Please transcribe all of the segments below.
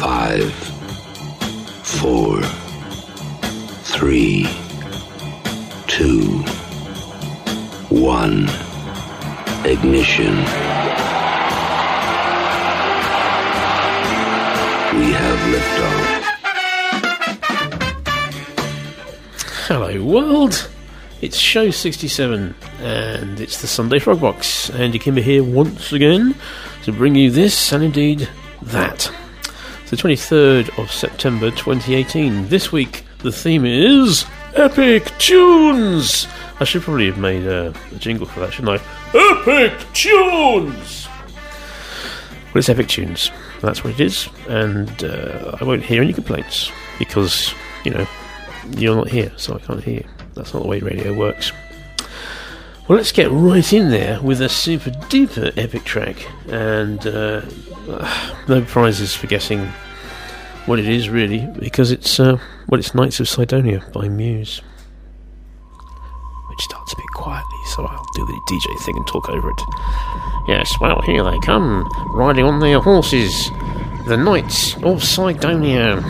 Five, four, three, two, one. Ignition. We have liftoff. Hello, world. It's show 67, and it's the Sunday Frog Box. Andy Kimber here once again to bring you this and indeed that. The 23rd of September 2018. This week, the theme is Epic Tunes! I should probably have made a, a jingle for that, shouldn't I? Epic Tunes! Well, it's Epic Tunes. That's what it is, and uh, I won't hear any complaints because, you know, you're not here, so I can't hear. That's not the way radio works. Well, let's get right in there with a super duper epic track, and uh, no prizes for guessing what it is really, because it's uh, well, it's Knights of Cydonia by Muse, which starts a bit quietly, so I'll do the DJ thing and talk over it. Yes, well, here they come, riding on their horses, the Knights of Cydonia.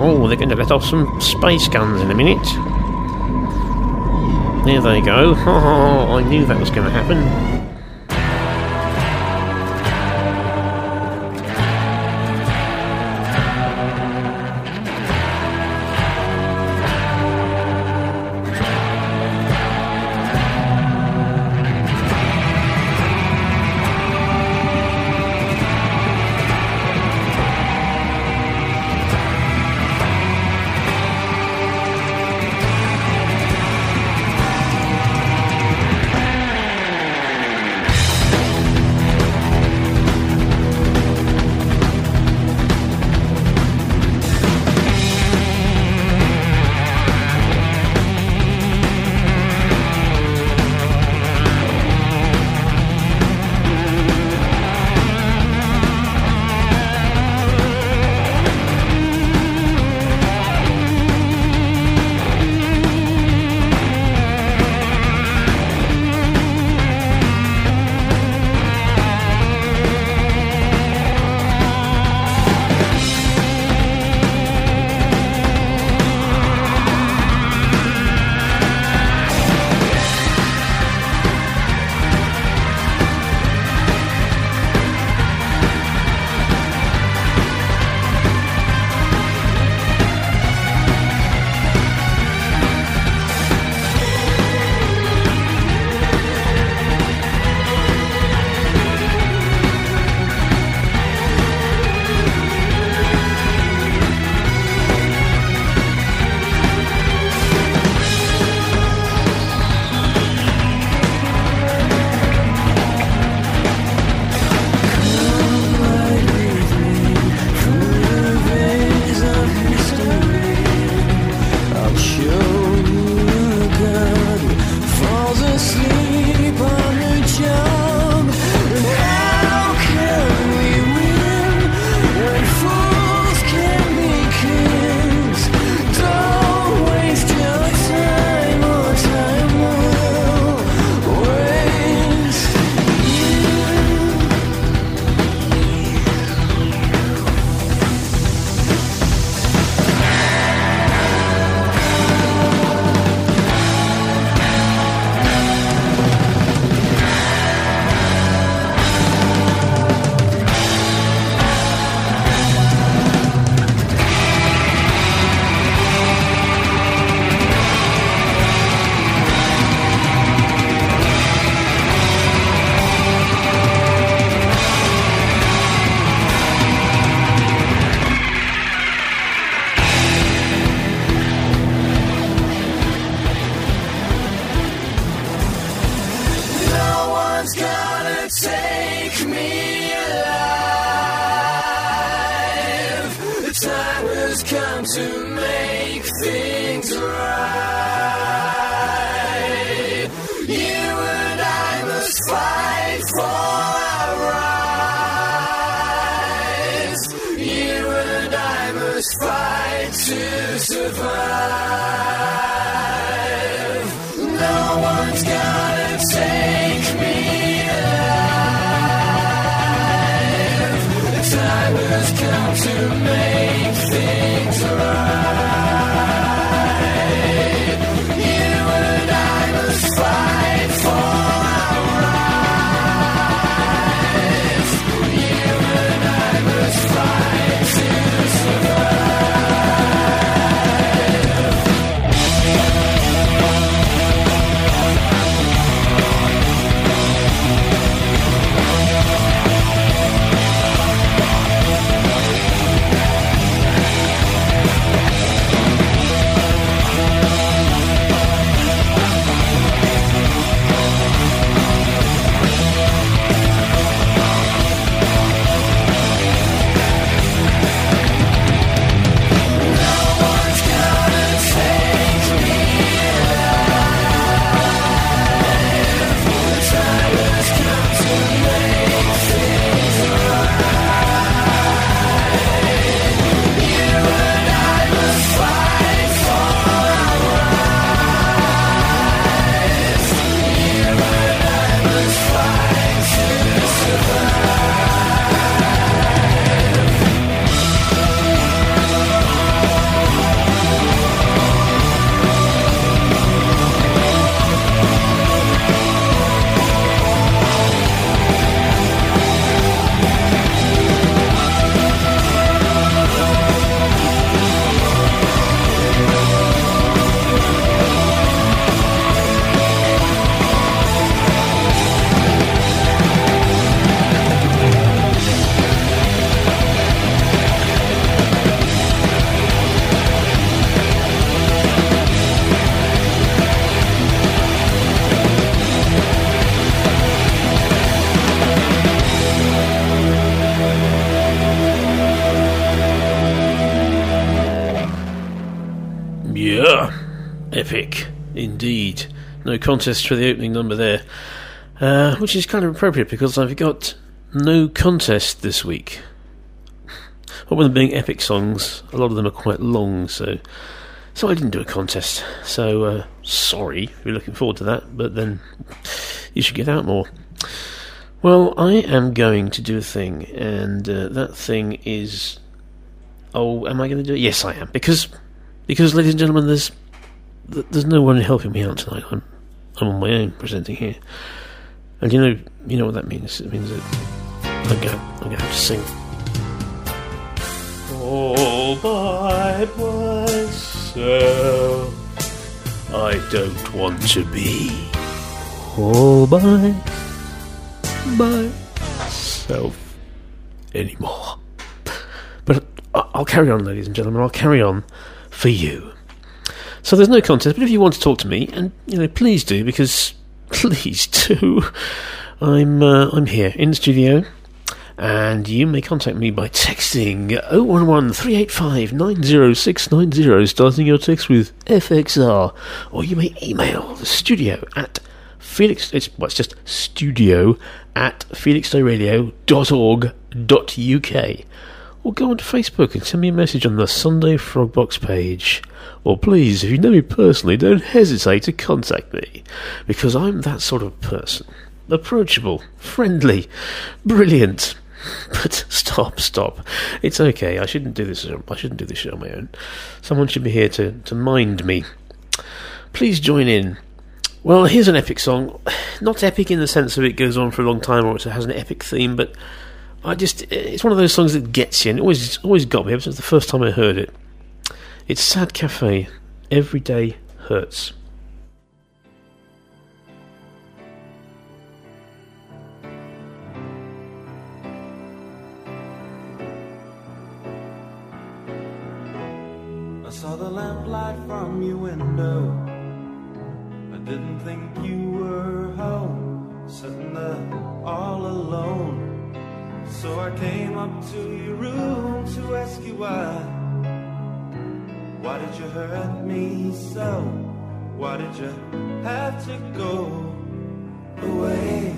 Oh, they're going to let off some space guns in a minute. There they go. I knew that was going to happen. Epic, indeed. No contest for the opening number there, uh, which is kind of appropriate because I've got no contest this week. But with them being epic songs, a lot of them are quite long, so so I didn't do a contest. So uh, sorry if you're looking forward to that, but then you should get out more. Well, I am going to do a thing, and uh, that thing is. Oh, am I going to do it? Yes, I am because because, ladies and gentlemen, there's there's no one helping me out tonight. I'm I'm on my own presenting here, and you know you know what that means. It means that I'm gonna I'm gonna have to sing. All by myself, I don't want to be all by myself anymore. But I'll carry on, ladies and gentlemen. I'll carry on for you. So there's no contest, but if you want to talk to me, and you know, please do because please do. I'm uh, I'm here in the studio, and you may contact me by texting 011 385 90690, starting your text with FXR, or you may email the studio at Felix. It's well, just studio at felixdayradio.org.uk or go onto Facebook and send me a message on the Sunday Frogbox page. Or please, if you know me personally, don't hesitate to contact me, because I'm that sort of person. Approachable, friendly, brilliant. But stop, stop. It's okay. I shouldn't do this. I shouldn't do this shit on my own. Someone should be here to, to mind me. Please join in. Well, here's an epic song. Not epic in the sense of it goes on for a long time or it has an epic theme, but I just it's one of those songs that gets you and it always always got me ever since the first time I heard it. It's Sad Cafe. Every day hurts. I saw the lamplight from your window. I didn't think you were home, sitting there all alone. So I came up to your room to ask you why. Why did you hurt me so? Why did you have to go away?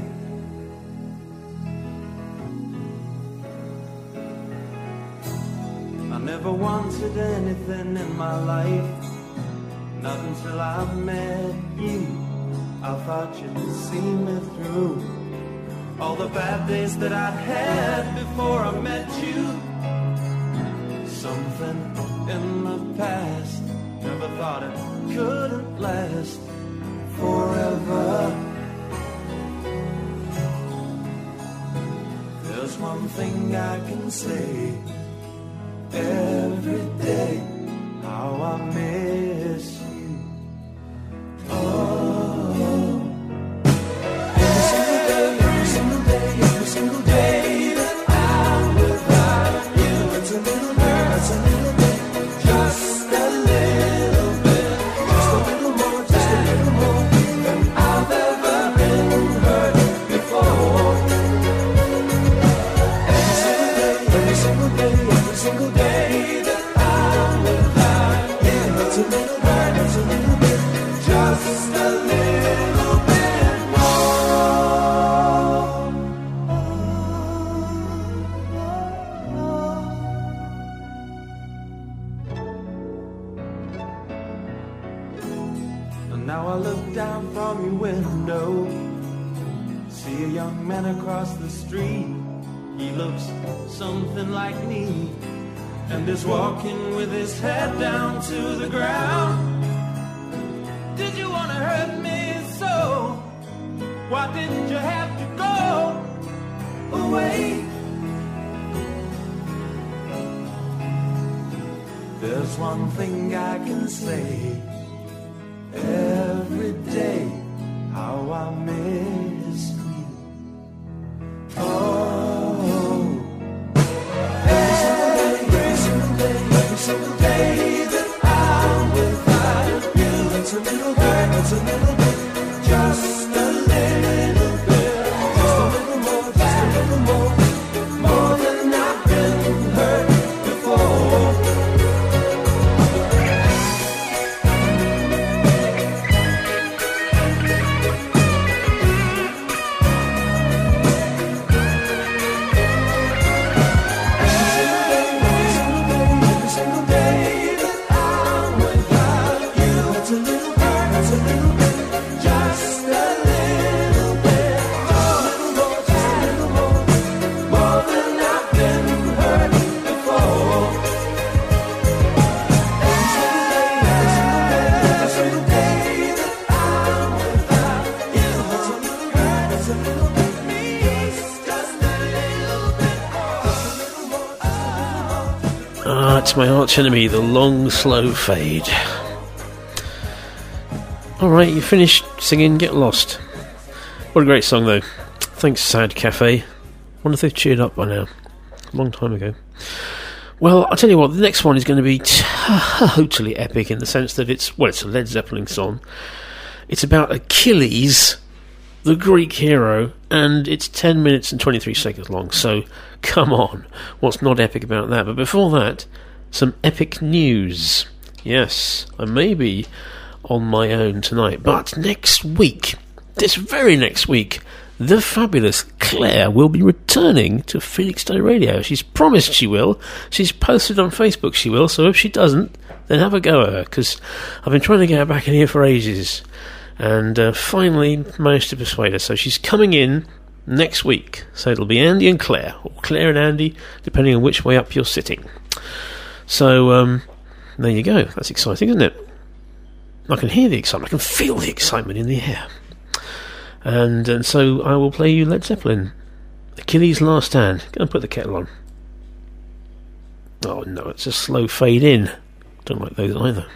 I never wanted anything in my life, not until I met you. I thought you'd see me through. All the bad days that I had before I met you, something in the past. Never thought it couldn't last forever. There's one thing I can say every day how I miss you. Oh, every single day, every single day, every single day is walking with his head down to the ground. Did you wanna hurt me so? Why didn't you have to go away? There's one thing I can say it's my arch enemy, the long, slow fade. Alright, you finished singing Get Lost. What a great song, though. Thanks, Sad Cafe. Wonder if they've cheered up by now. A long time ago. Well, I'll tell you what, the next one is going to be totally epic in the sense that it's, well, it's a Led Zeppelin song. It's about Achilles, the Greek hero, and it's 10 minutes and 23 seconds long, so come on. What's not epic about that? But before that, some epic news. Yes, I may be on my own tonight, but next week, this very next week, the fabulous Claire will be returning to Phoenix Day Radio. She's promised she will. She's posted on Facebook she will, so if she doesn't, then have a go at her, because I've been trying to get her back in here for ages and uh, finally managed to persuade her. So she's coming in next week. So it'll be Andy and Claire, or Claire and Andy, depending on which way up you're sitting. So um, there you go. That's exciting, isn't it? I can hear the excitement. I can feel the excitement in the air. And and so I will play you Led Zeppelin, Achilles' Last Stand. Go and put the kettle on. Oh no, it's a slow fade in. Don't like those either.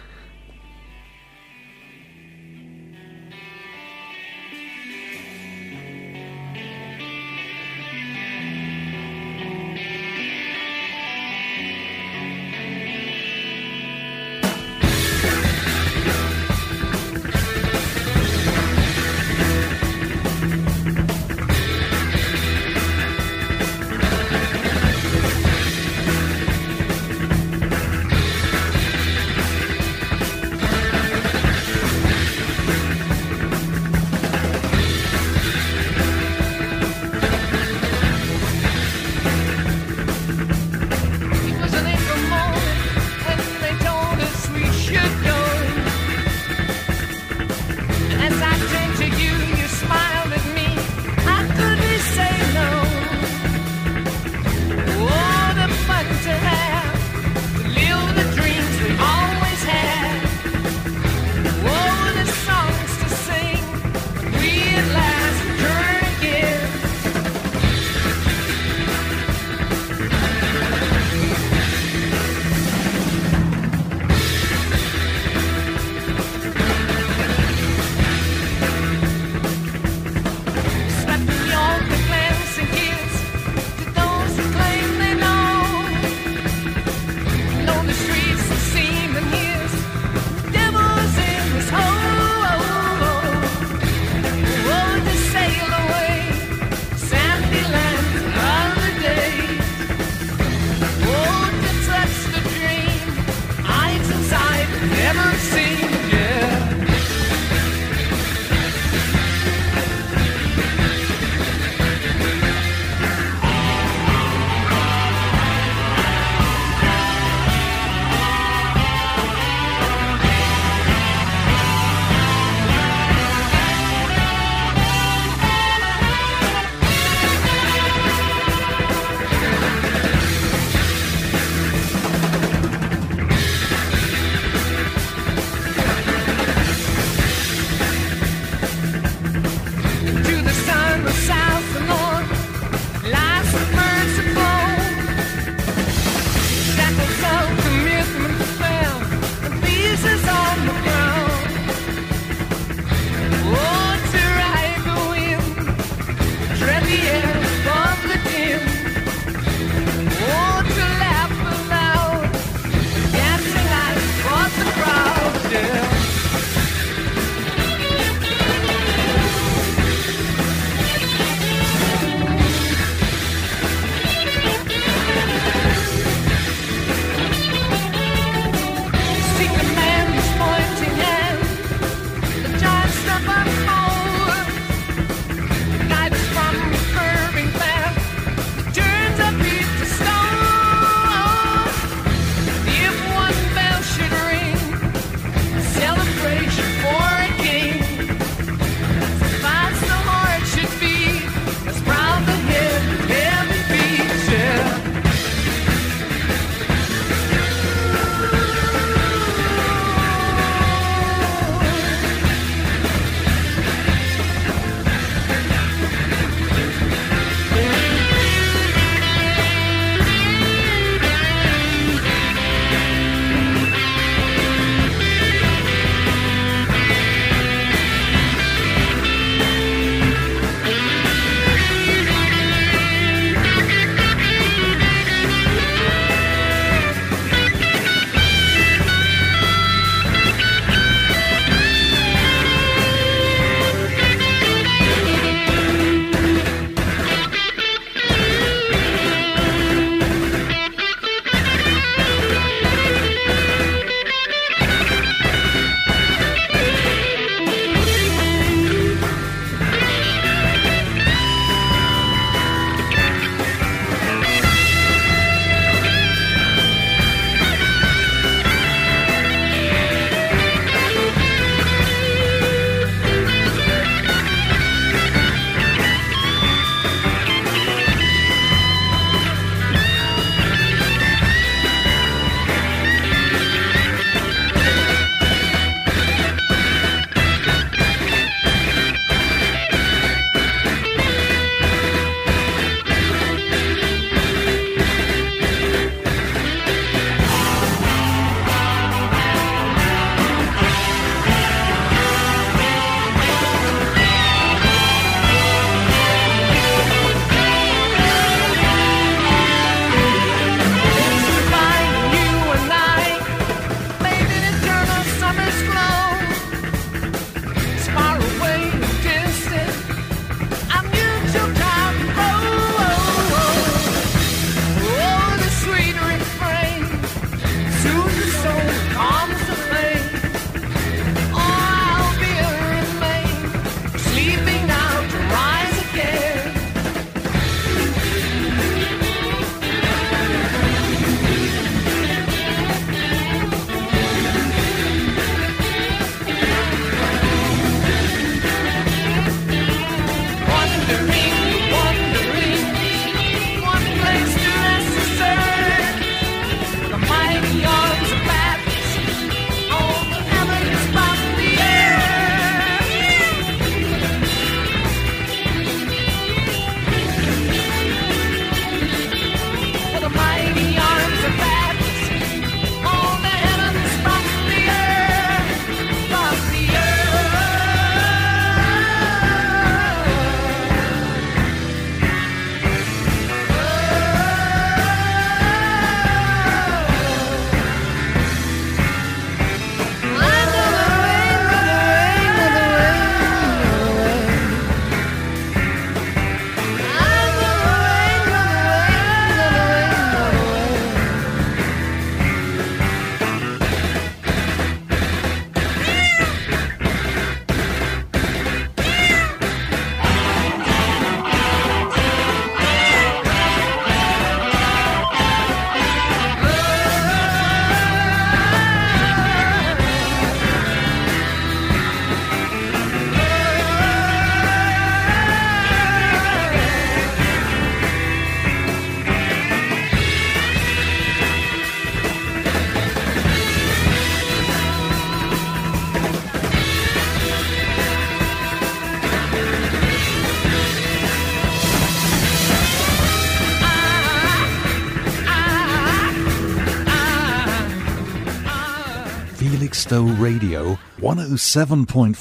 Radio 107.5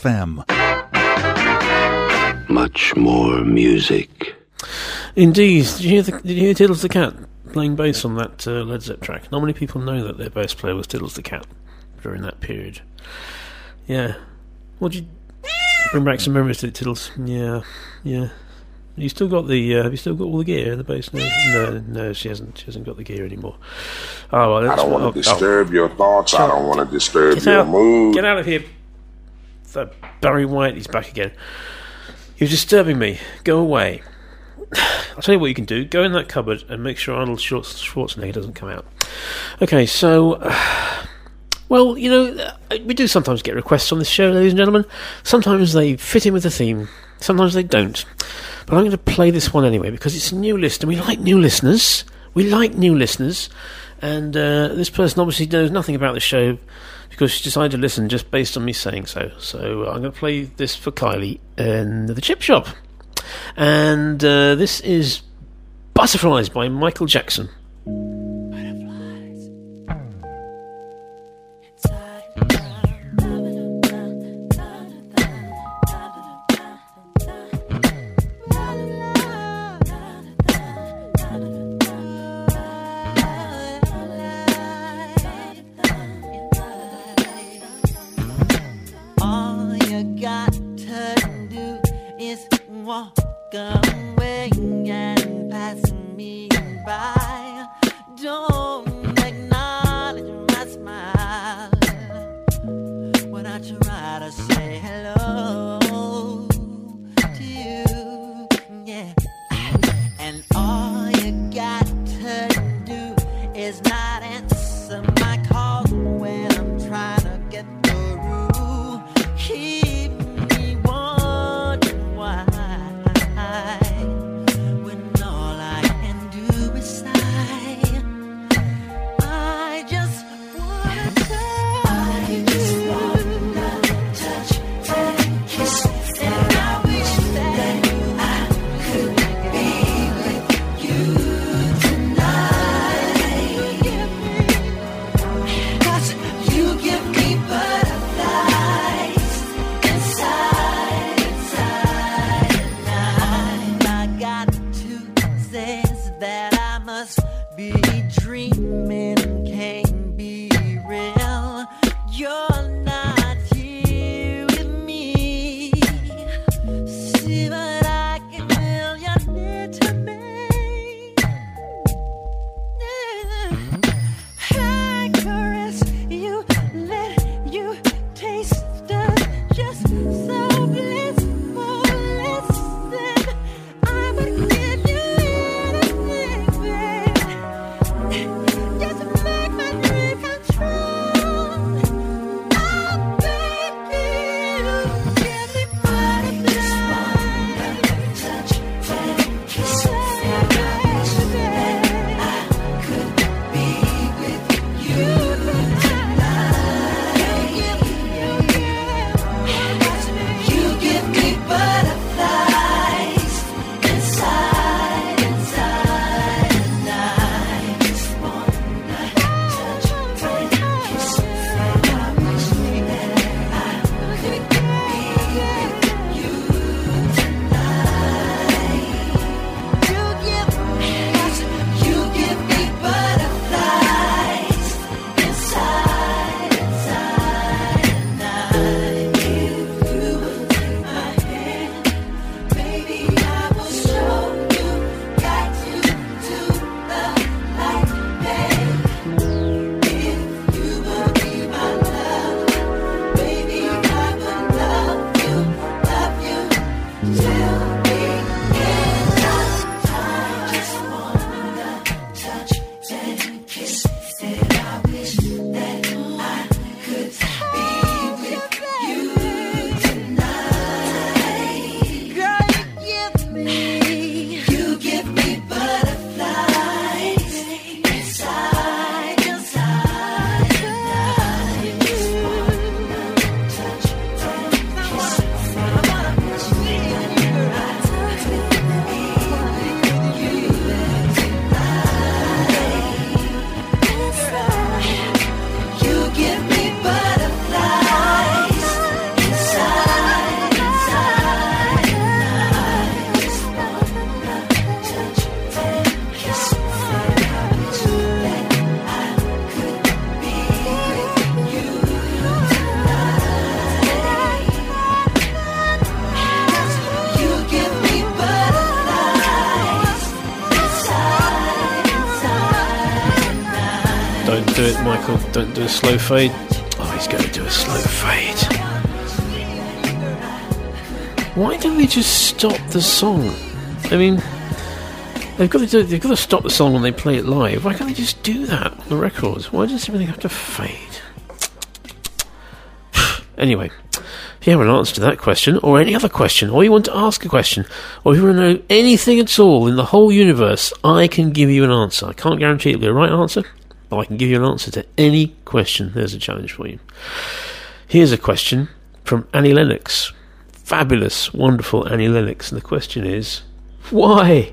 FM. Much more music. Indeed. Did you hear, the, did you hear Tiddles the Cat playing bass on that uh, Led Zepp track? Not many people know that their bass player was Tiddles the Cat during that period. Yeah. What did you bring back some memories to it, Tiddles? Yeah, yeah. You still got the? Uh, have you still got all the gear in the bass? No, no, no. She hasn't. She hasn't got the gear anymore. Oh, well, I don't want to oh, disturb oh. your thoughts. I don't want to disturb Get your out! mood. Get out of here! That Barry White, he's back again. You're disturbing me. Go away. I'll tell you what you can do. Go in that cupboard and make sure Arnold Schwarzenegger doesn't come out. Okay, so. Uh, well, you know, uh, we do sometimes get requests on this show, ladies and gentlemen. Sometimes they fit in with the theme, sometimes they don't. But I'm going to play this one anyway because it's a new list, and we like new listeners. We like new listeners. And uh, this person obviously knows nothing about the show because she decided to listen just based on me saying so. So I'm going to play this for Kylie in the chip shop. And uh, this is Butterflies by Michael Jackson. Walk Don't do a slow fade. Oh, he's going to do a slow fade. Why don't we just stop the song? I mean, they've got to do, they've got to stop the song when they play it live. Why can't they just do that on the records? Why does everything have to fade? anyway, if you have an answer to that question, or any other question, or you want to ask a question, or if you want to know anything at all in the whole universe, I can give you an answer. I can't guarantee it'll be the right answer, but I can give you an answer to any question. There's a challenge for you. Here's a question from Annie Lennox. Fabulous, wonderful Annie Lennox. And the question is, why?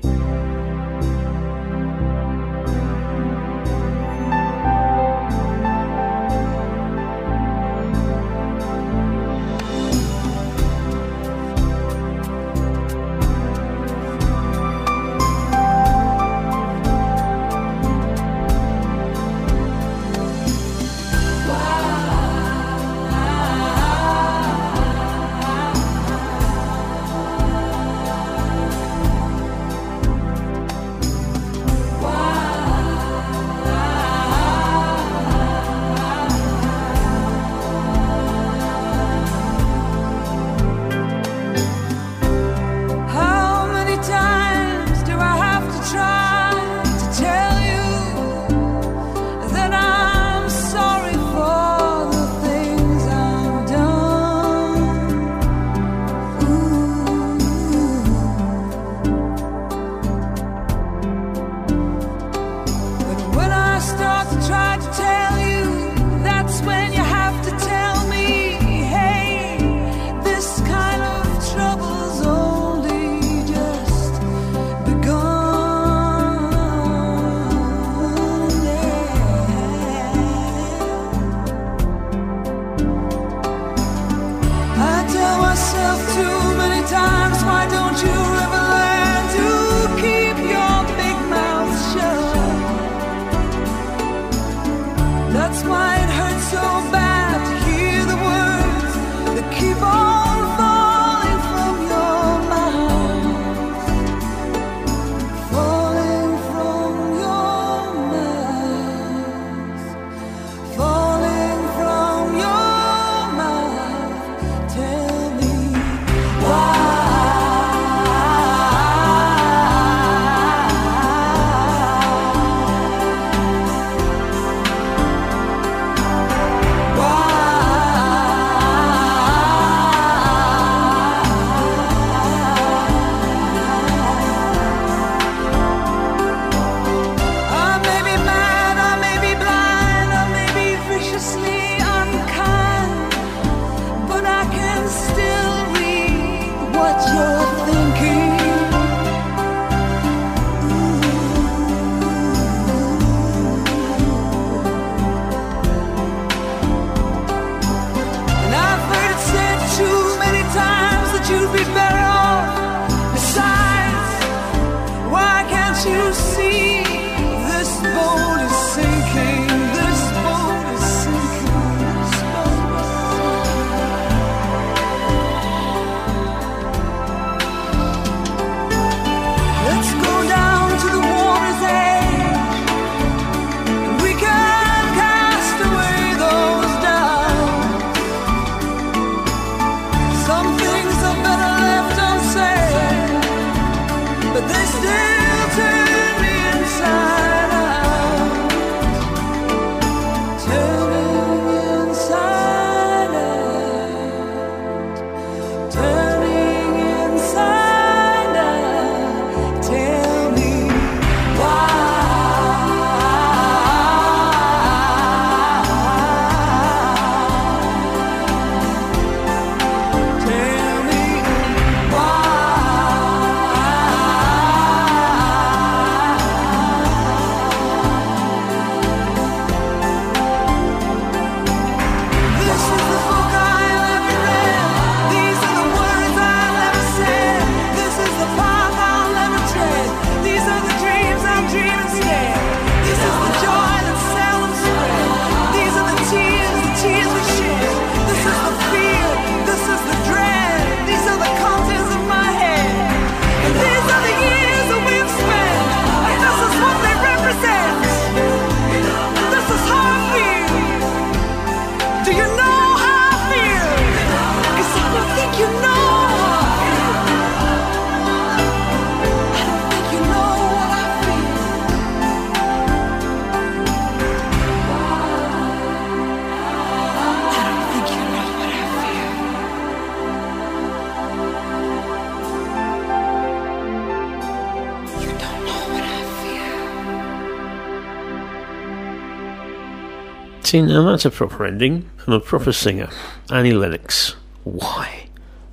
See, now that's a proper ending from a proper singer, Annie Lennox. Why?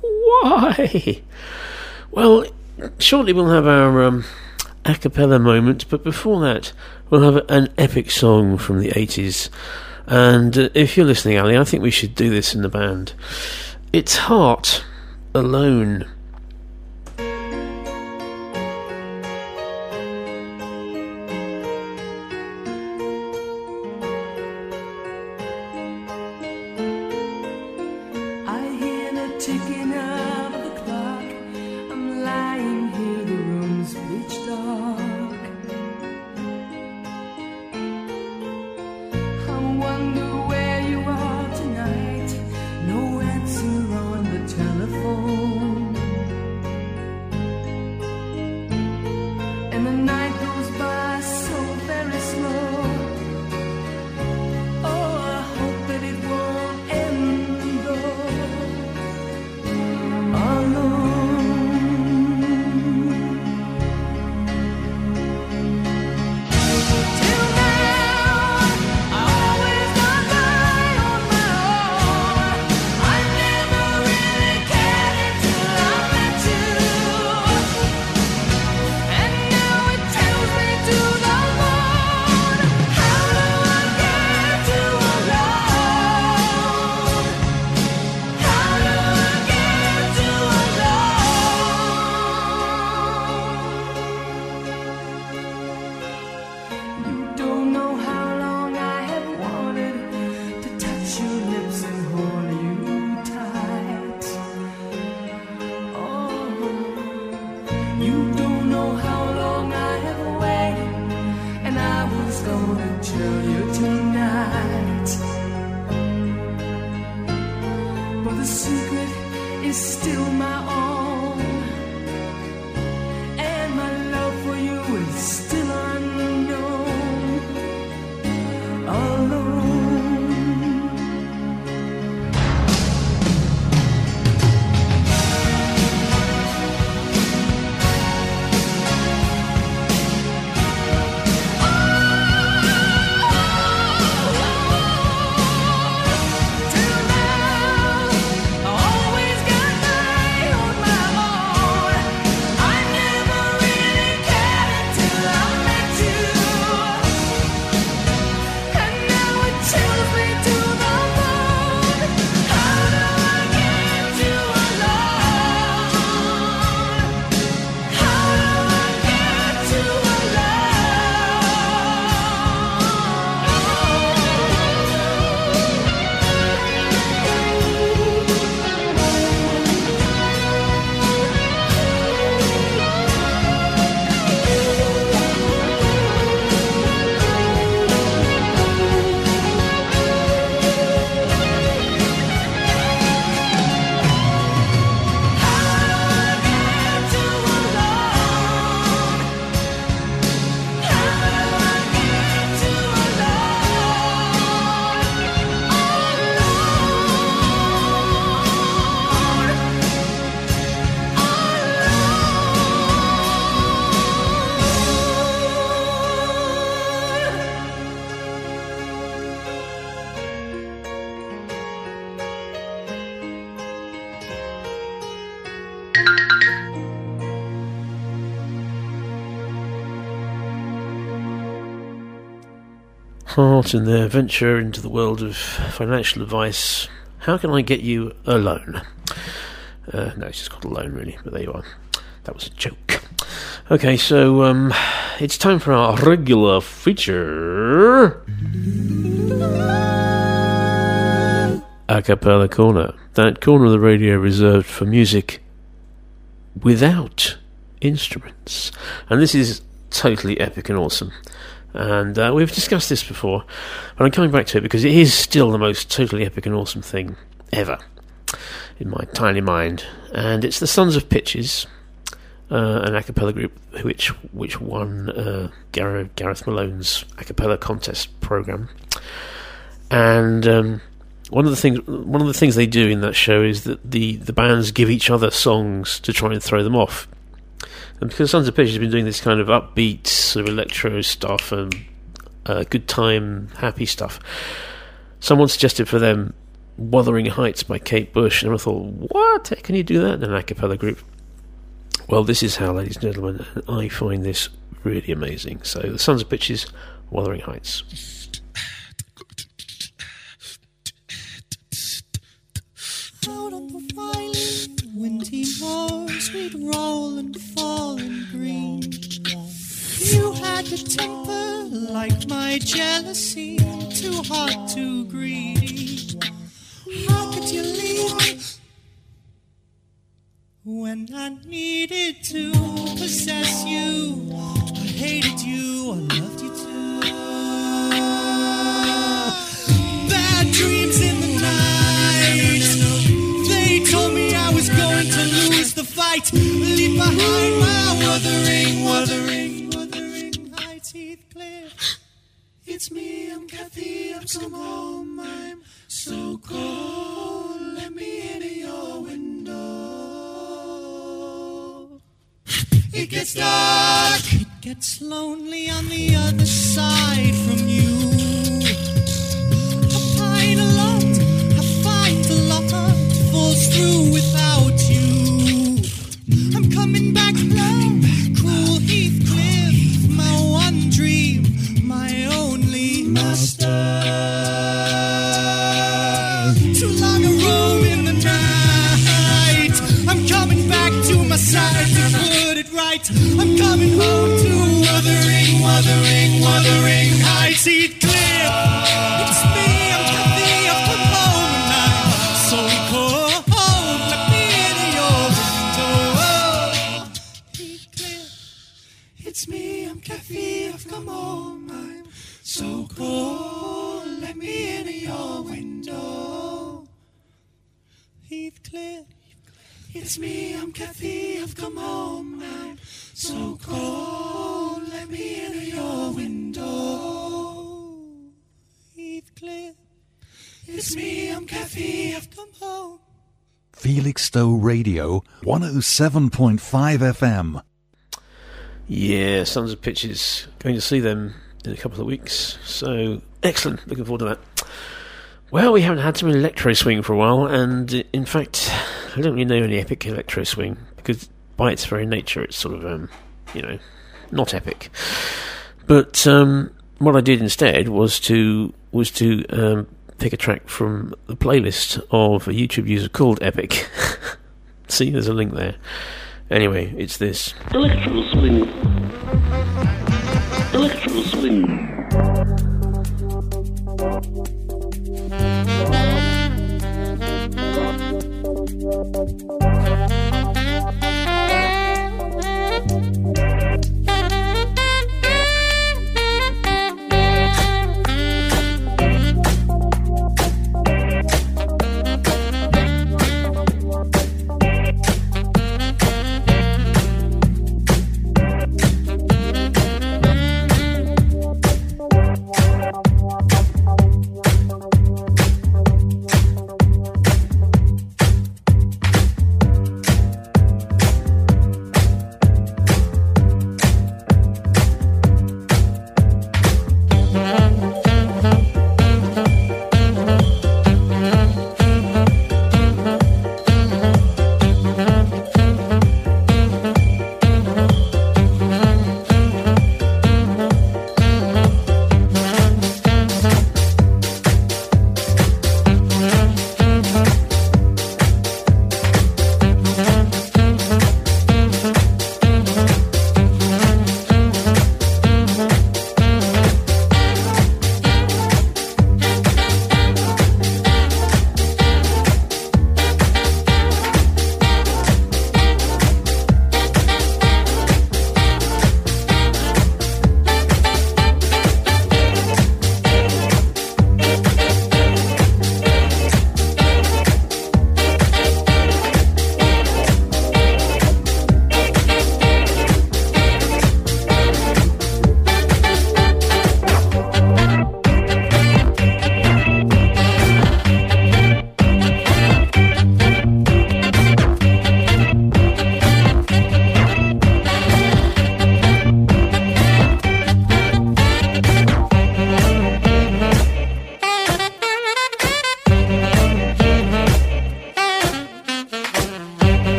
Why? Well, shortly we'll have our um, a cappella moment, but before that, we'll have an epic song from the 80s. And uh, if you're listening, Ali, I think we should do this in the band. It's Heart Alone. Heart in their venture into the world of financial advice. How can I get you a loan? Uh, no, it's just called a loan, really, but there you are. That was a joke. Okay, so um, it's time for our regular feature. A cappella corner. That corner of the radio reserved for music without instruments. And this is totally epic and awesome. And uh, we've discussed this before, but I'm coming back to it because it is still the most totally epic and awesome thing ever in my tiny mind. And it's the Sons of Pitches, uh, an a cappella group which which won uh, Gareth, Gareth Malone's a cappella contest program. And um, one of the things one of the things they do in that show is that the, the bands give each other songs to try and throw them off. And because Sons of Pitch has been doing this kind of upbeat sort of electro stuff and uh, good time, happy stuff, someone suggested for them Wuthering Heights by Kate Bush, and I thought, what? How can you do that in an a cappella group? Well, this is how, ladies and gentlemen, and I find this really amazing. So, the Sons of Pitches, Wuthering Heights. Moors, we'd roll and fall in green. You had a temper like my jealousy, too hot, too greedy. How could you leave when I needed to possess you? I hated you, I loved you the fight. Leave behind my wuthering, wuthering, wuthering heights, Heathcliff. It's me, I'm Cathy, I've come home. I'm so cold. Let me into your window. It gets dark. It gets lonely on the other side from you. 107.5 FM. Yeah, Sons of Pitches. Going to see them in a couple of weeks. So, excellent. Looking forward to that. Well, we haven't had some electro swing for a while, and uh, in fact, I don't really know any epic electro swing because, by its very nature, it's sort of, um, you know, not epic. But um, what I did instead was to was to um, pick a track from the playlist of a YouTube user called Epic. See, there's a link there. Anyway, it's this. Electro swing. Electro swing.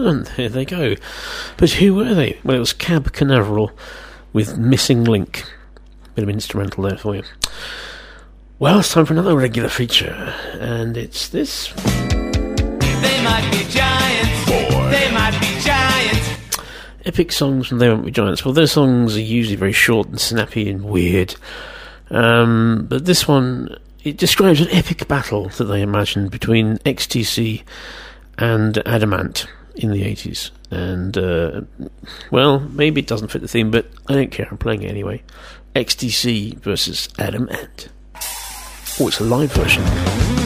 '67. There they go. But who were they? Well, it was Cab Canaveral with Missing Link. Bit of instrumental there for you. Well, it's time for another regular feature, and it's this. They might be giants. Boy. They might be giants. Epic songs from They Won't Be Giants. Well, their songs are usually very short and snappy and weird. Um, but this one, it describes an epic battle that they imagined between XTC and Adam Ant in the 80s. And, uh, well, maybe it doesn't fit the theme, but I don't care. I'm playing it anyway. XTC versus Adam Ant. Oh, it's a live version.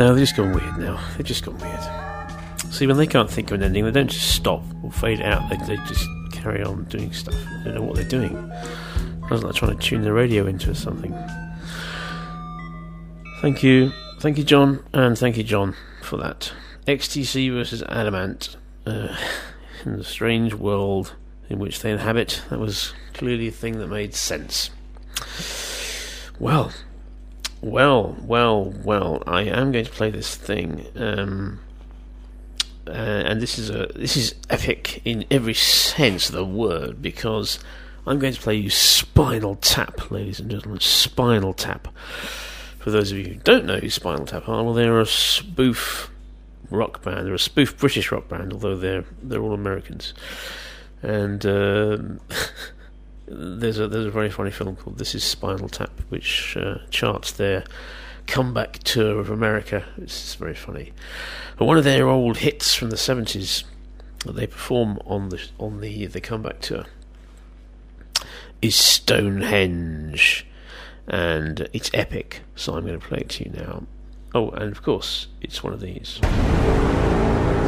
No, they've just gone weird now. They've just gone weird. See, when they can't think of an ending, they don't just stop or fade out. They, they just carry on doing stuff. They don't know what they're doing. It's like trying to tune the radio into something. Thank you. Thank you, John. And thank you, John, for that. XTC versus Adam Ant. Uh, in the strange world in which they inhabit, that was clearly a thing that made sense. Well, well, well, well. I am going to play this thing, um, uh, and this is a this is epic in every sense of the word because I'm going to play you Spinal Tap, ladies and gentlemen. Spinal Tap. For those of you who don't know who Spinal Tap are, well, they're a spoof rock band. They're a spoof British rock band, although they're they're all Americans. And um, there's a there's a very funny film called This Is Spinal Tap, which uh, charts their comeback tour of America. It's very funny. But one of their old hits from the seventies that they perform on the on the the comeback tour is Stonehenge, and it's epic. So I'm going to play it to you now. Oh, and of course, it's one of these.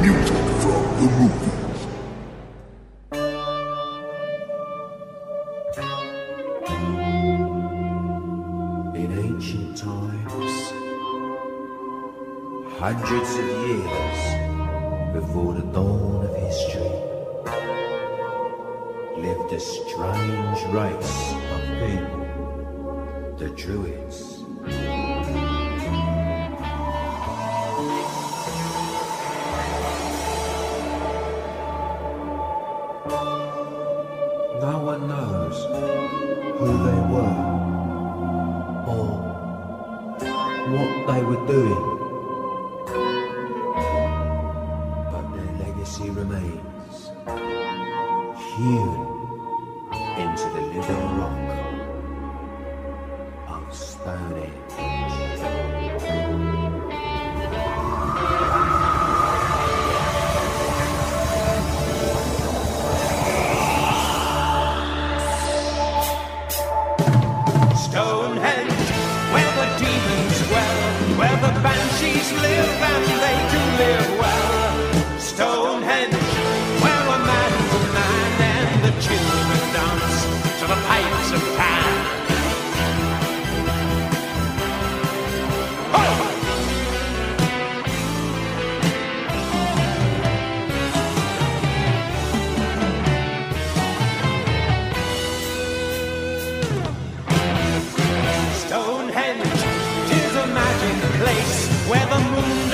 Music from the movies. Hundreds of years before the dawn of history, lived a strange race of people, the Druids. No one knows who they were or what they were doing.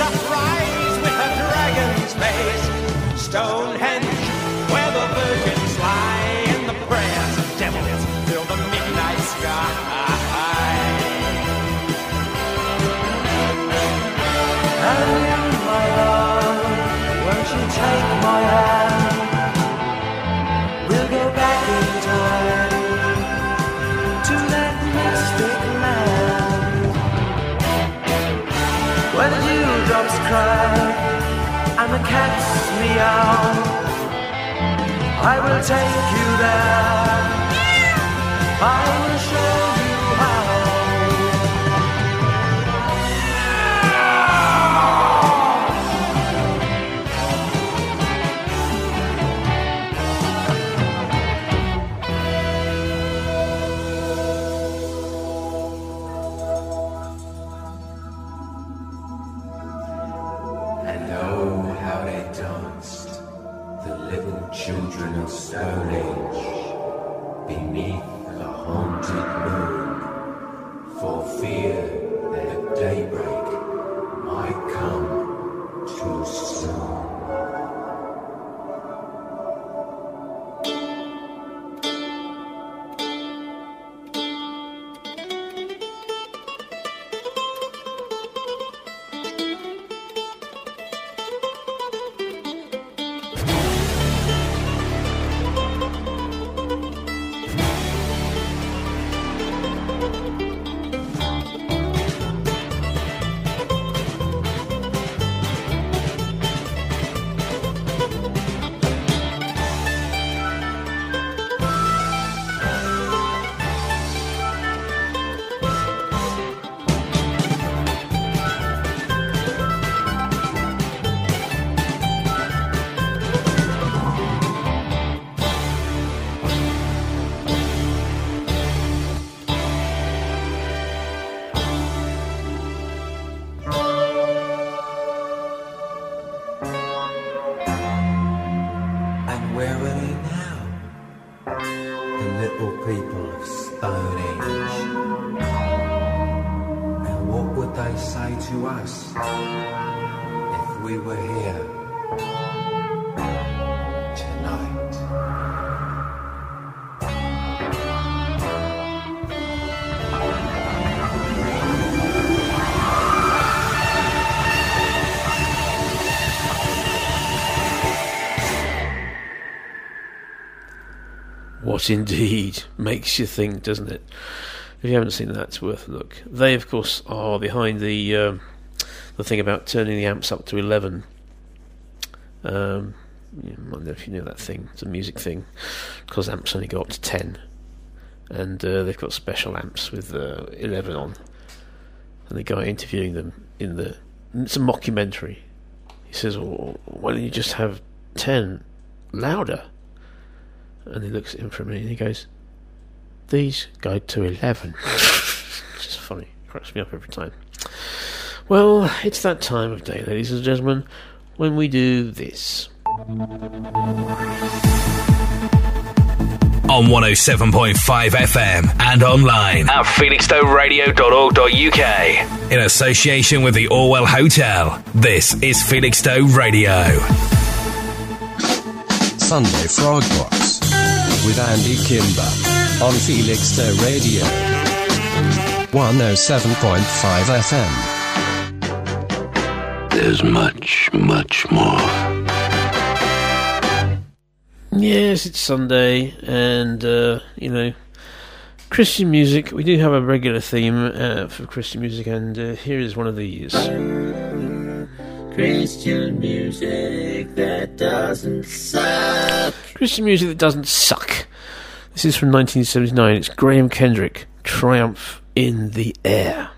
Rise with a dragon's face. Stonehenge, cats meow. I will take you there. I will show What indeed makes you think, doesn't it? If you haven't seen that, it's worth a look. They, of course, are behind the um, the thing about turning the amps up to eleven. Um, know if you know that thing. It's a music thing because amps only go up to ten, and uh, they've got special amps with uh, eleven on. And the guy interviewing them in the it's a mockumentary. He says, well, "Why don't you just have ten louder?" And he looks at him for a minute and he goes, "These go to 11. Just funny, cracks me up every time. Well, it's that time of day, ladies and gentlemen, when we do this. on 107.5 FM and online at felixstoweradio.org.uk. In association with the Orwell Hotel, this is Felixstowe Radio. Sunday Frog Box with Andy Kimber on Felixstowe Radio 107.5 FM. There's much, much more. Yes, it's Sunday, and, uh, you know, Christian music. We do have a regular theme uh, for Christian music, and uh, here is one of these. Christian music that doesn't suck. Christian music that doesn't suck. This is from 1979. It's Graham Kendrick, Triumph in the Air.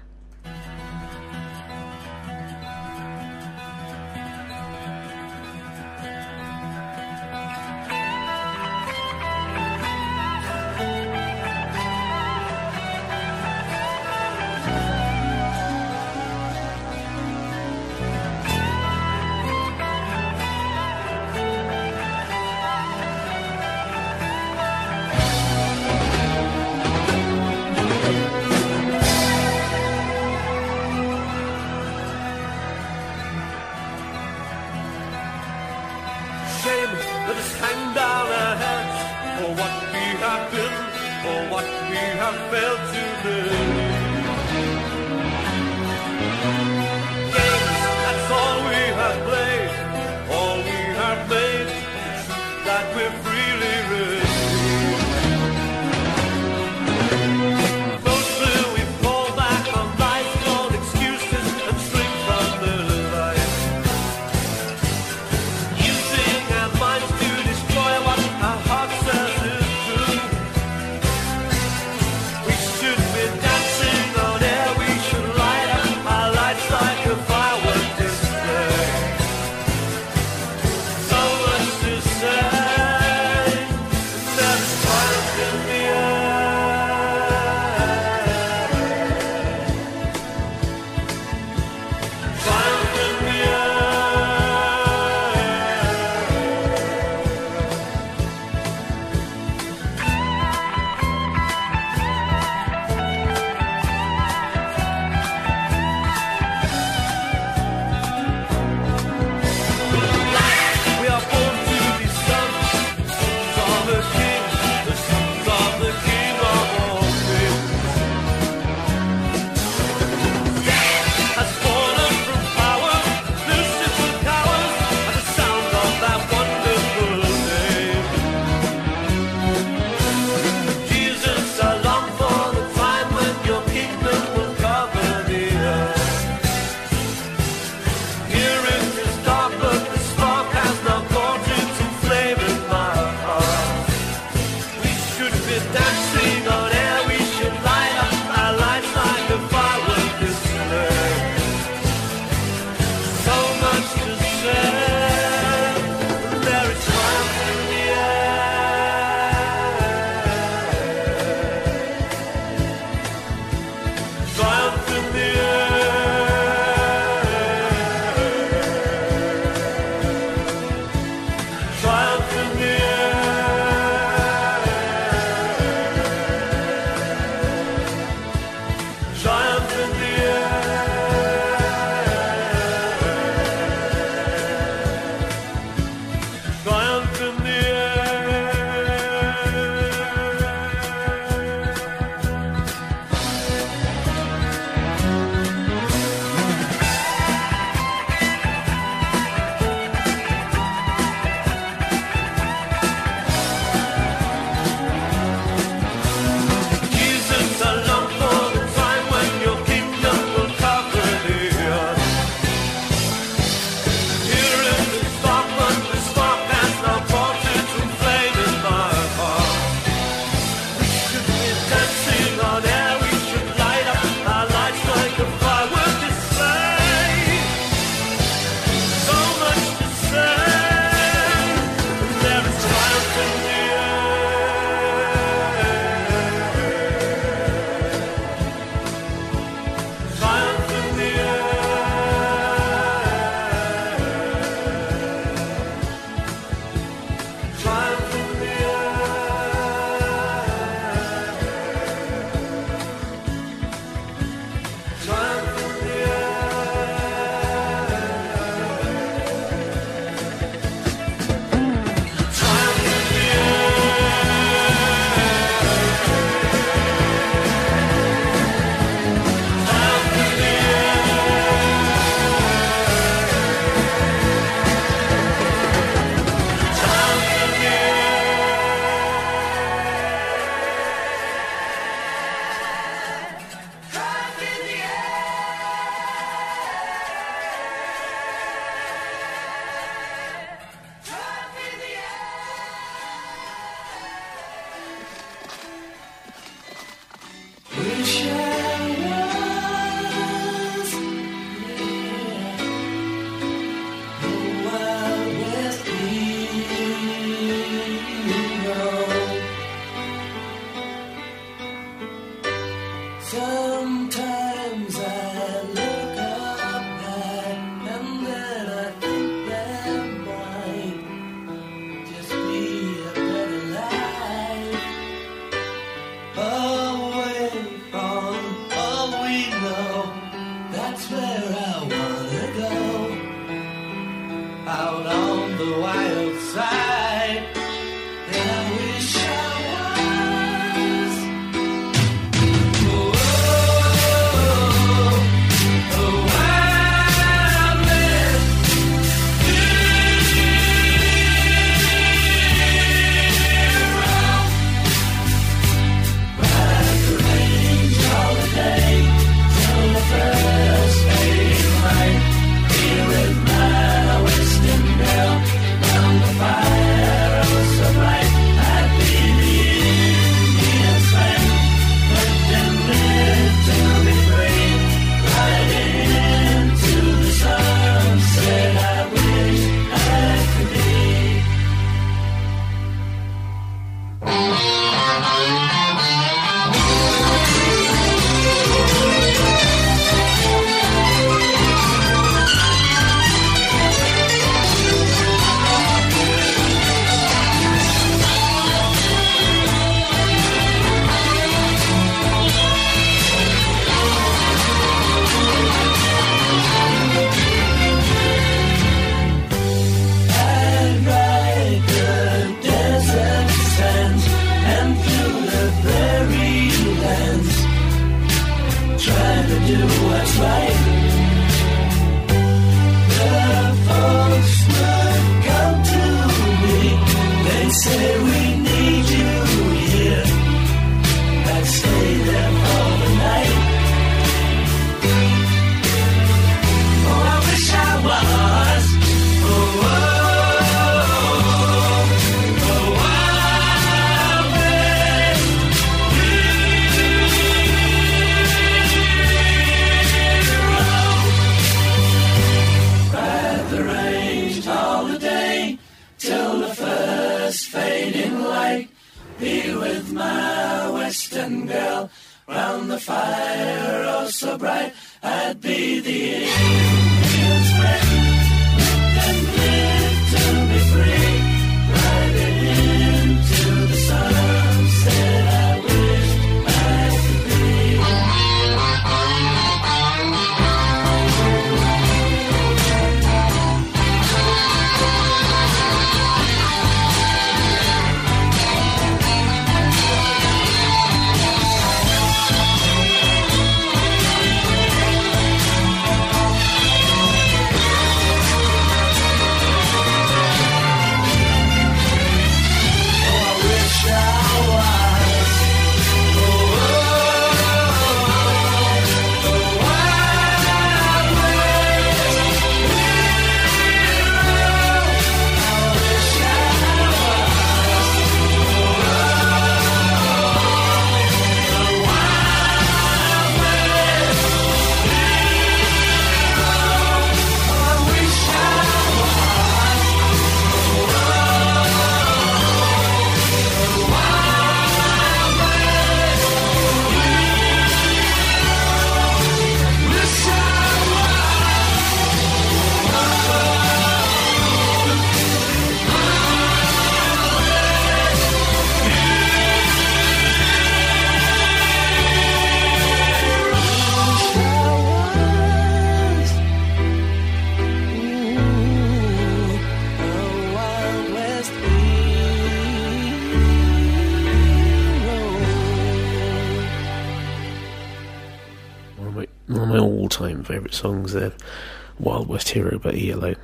Hero but ELO.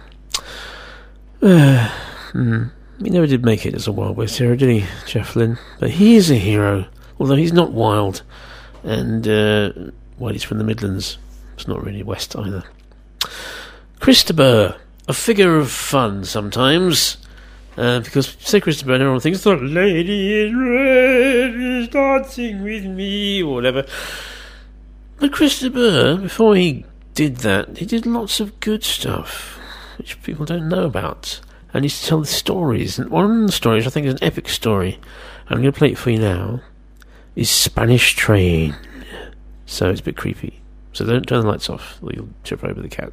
Uh, hmm, he never did make it as a Wild West hero, did he, Jeff Lynne? But he is a hero, although he's not wild. And, uh, he's from the Midlands. It's not really West either. Christopher, a figure of fun sometimes. Uh, because say Christopher, and everyone thinks the lady in red is dancing with me, or whatever. But Christopher, before he did that, he did lots of good stuff, which people don't know about. And he used to tell the stories. And one of the stories, I think, is an epic story. I'm going to play it for you now. Is Spanish Train. So it's a bit creepy. So don't turn the lights off, or you'll trip over the cat.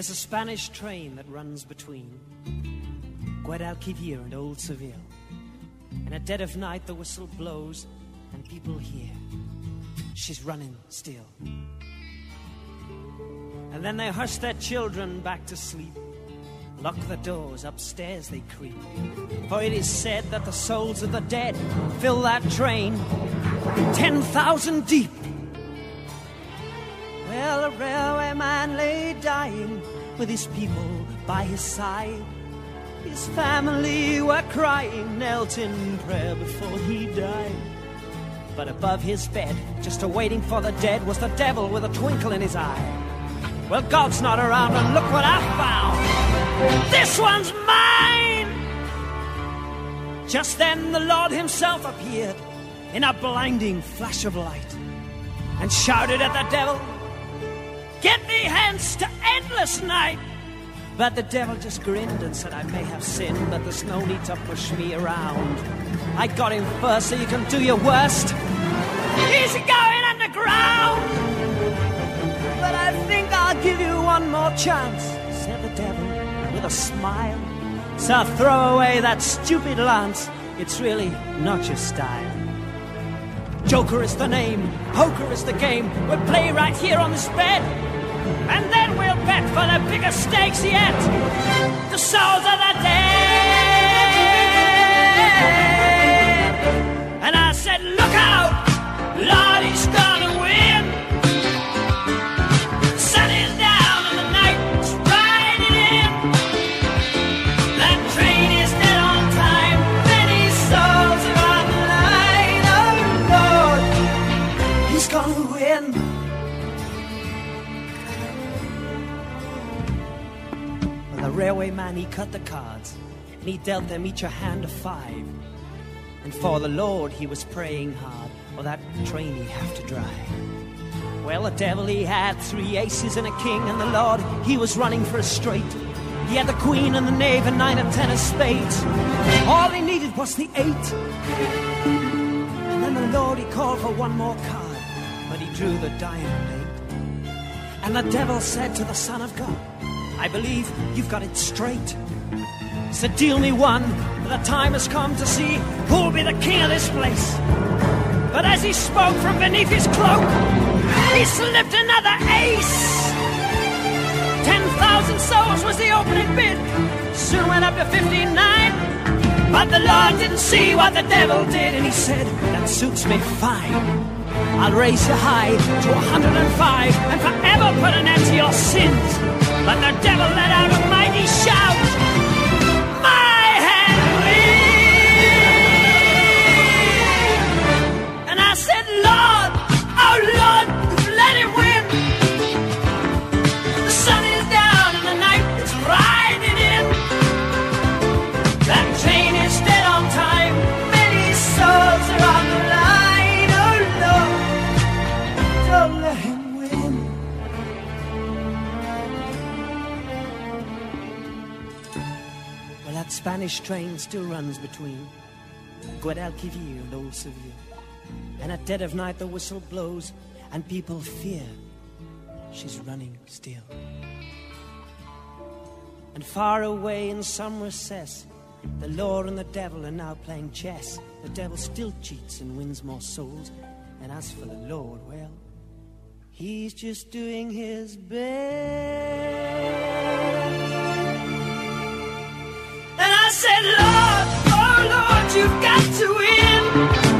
There's a Spanish train that runs between Guadalquivir and Old Seville. And at dead of night, the whistle blows, and people hear she's running still. And then they hush their children back to sleep. Lock the doors, upstairs they creep. For it is said that the souls of the dead fill that train 10,000 deep. Man lay dying with his people by his side. His family were crying, knelt in prayer before he died. But above his bed, just awaiting for the dead, was the devil with a twinkle in his eye. Well, God's not around, and look what I found. This one's mine! Just then the Lord himself appeared in a blinding flash of light and shouted at the devil, Get me hence to endless night! But the devil just grinned and said, I may have sinned, but there's no need to push me around. I got him first, so you can do your worst. He's going underground! But I think I'll give you one more chance, said the devil with a smile. So throw away that stupid lance, it's really not your style. Joker is the name, poker is the game. We'll play right here on this bed. And then we'll bet for the biggest stakes yet. The souls of the dead. And I said, look out, Lord, railway man, he cut the cards, and he dealt them each a hand of five. And for the Lord, he was praying hard, or that train he'd have to drive. Well, the devil, he had three aces and a king, and the Lord, he was running for a straight. He had the queen and the knave and nine and ten of spades. All he needed was the eight. And then the Lord, he called for one more card, but he drew the diamond eight. And the devil said to the Son of God, I believe you've got it straight. So deal me one, the time has come to see who'll be the king of this place. But as he spoke from beneath his cloak, he slipped another ace. Ten thousand souls was the opening bid, soon went up to fifty-nine. But the Lord didn't see what the devil did, and he said, That suits me fine. I'll raise you high to 105 and forever put an end to your sins. But the devil let out a mighty shout. Spanish train still runs between Guadalquivir and Old Seville. And at dead of night the whistle blows and people fear she's running still. And far away in some recess, the Lord and the devil are now playing chess. The devil still cheats and wins more souls. And as for the Lord, well, he's just doing his best. And I said, Lord, oh Lord, you've got to win.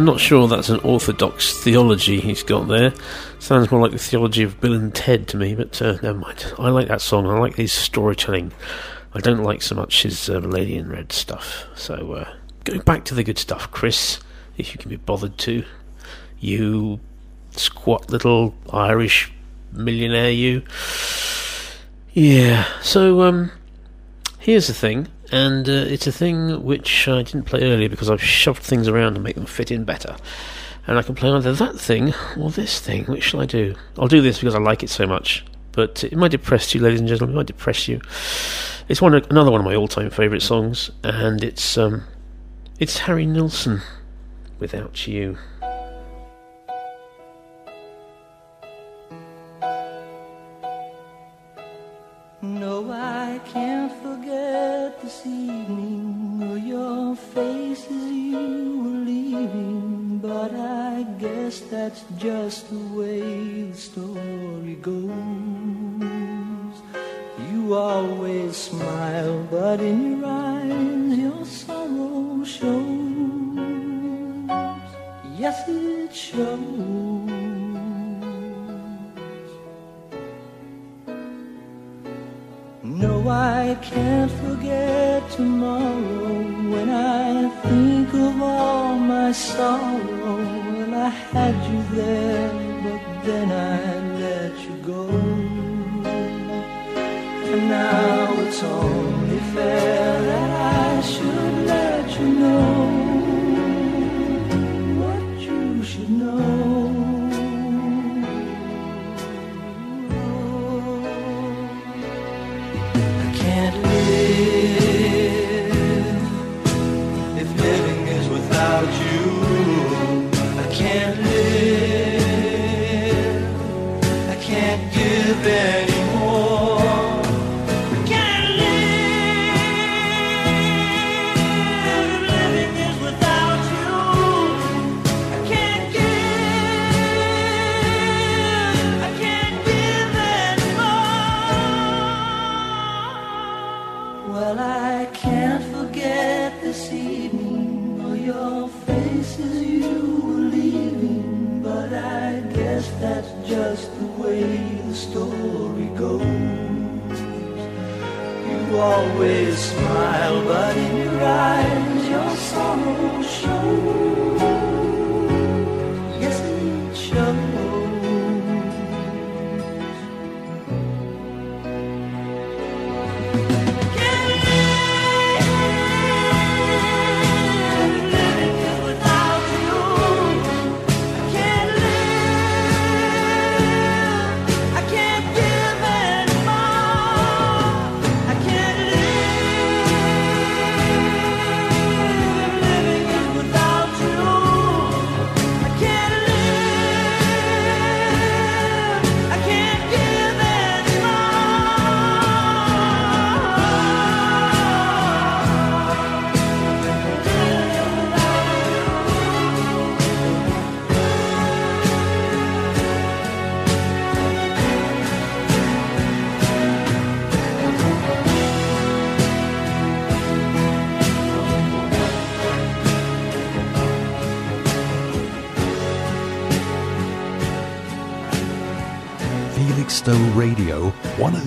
I'm not sure that's an orthodox theology he's got there. Sounds more like the theology of Bill and Ted to me, but uh, never mind. I like that song. I like his storytelling. I don't like so much his uh, Lady in Red stuff. So, uh, go back to the good stuff, Chris, if you can be bothered to. You squat little Irish millionaire, you. Yeah, so, um, here's the thing, and uh, it's a thing which I didn't play earlier because I've shoved things around to make them fit in better. And I can play either that thing or this thing. Which shall I do? I'll do this because I like it so much. But it might depress you, ladies and gentlemen. It might depress you. It's one, another one of my all-time favourite songs, and it's um, it's Harry Nilsson. Without you. That's just the way the story goes. You always smile, but in your eyes your sorrow shows. Yes, it shows. No, I can't forget tomorrow when I think of all my sorrow. I had you there, but then I let you go. And now it's only fair that I should let you know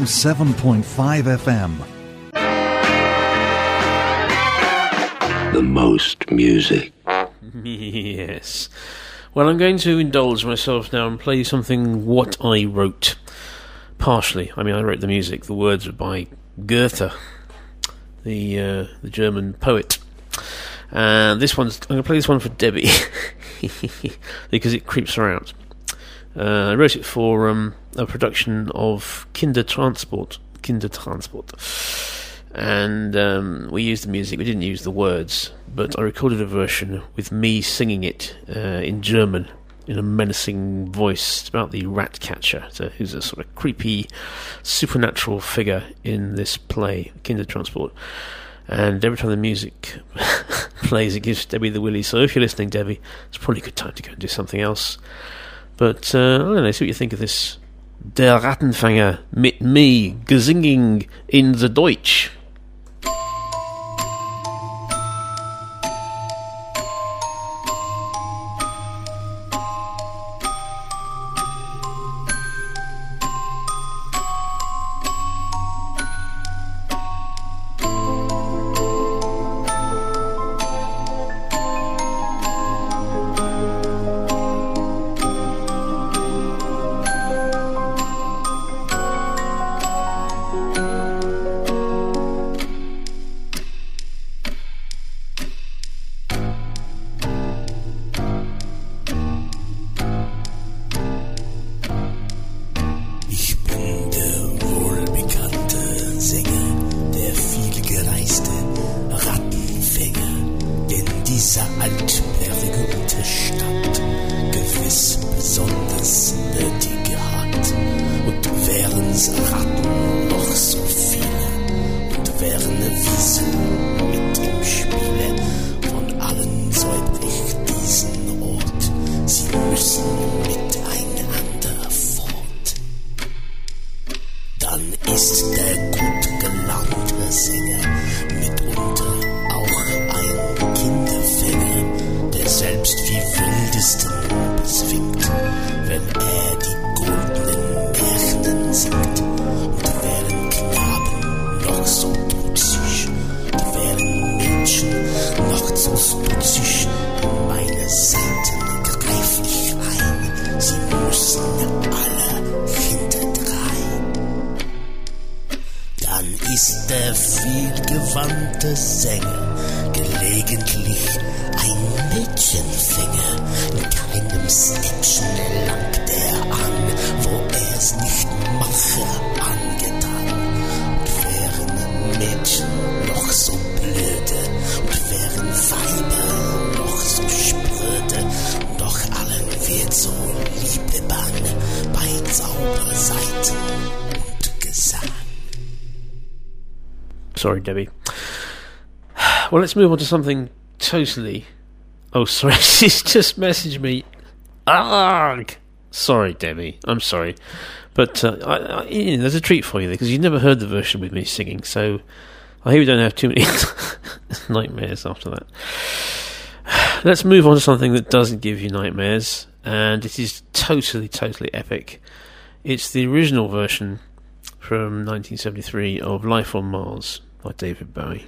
107.5 FM. The most music. yes. Well, I'm going to indulge myself now and play something what I wrote. Partially. I mean, I wrote the music. The words are by Goethe, the uh, the German poet. And this one's. I'm going to play this one for Debbie because it creeps her out. Uh, I wrote it for um, a production of Kindertransport. Kindertransport. And um, we used the music, we didn't use the words, but I recorded a version with me singing it uh, in German in a menacing voice. About the rat catcher, so who's a sort of creepy supernatural figure in this play, Kindertransport. And every time the music plays, it gives Debbie the willy. So if you're listening, Debbie, it's probably a good time to go and do something else. But uh, I don't know, see what you think of this. Der Rattenfänger mit me gesinging in the Deutsch. Let's move on to something totally. Oh, sorry, she's just messaged me. Arg! Sorry, Debbie. I'm sorry, but uh, I, I, you know, there's a treat for you there because you've never heard the version with me singing. So I hope you don't have too many nightmares after that. Let's move on to something that doesn't give you nightmares, and it is totally, totally epic. It's the original version from 1973 of Life on Mars by David Bowie.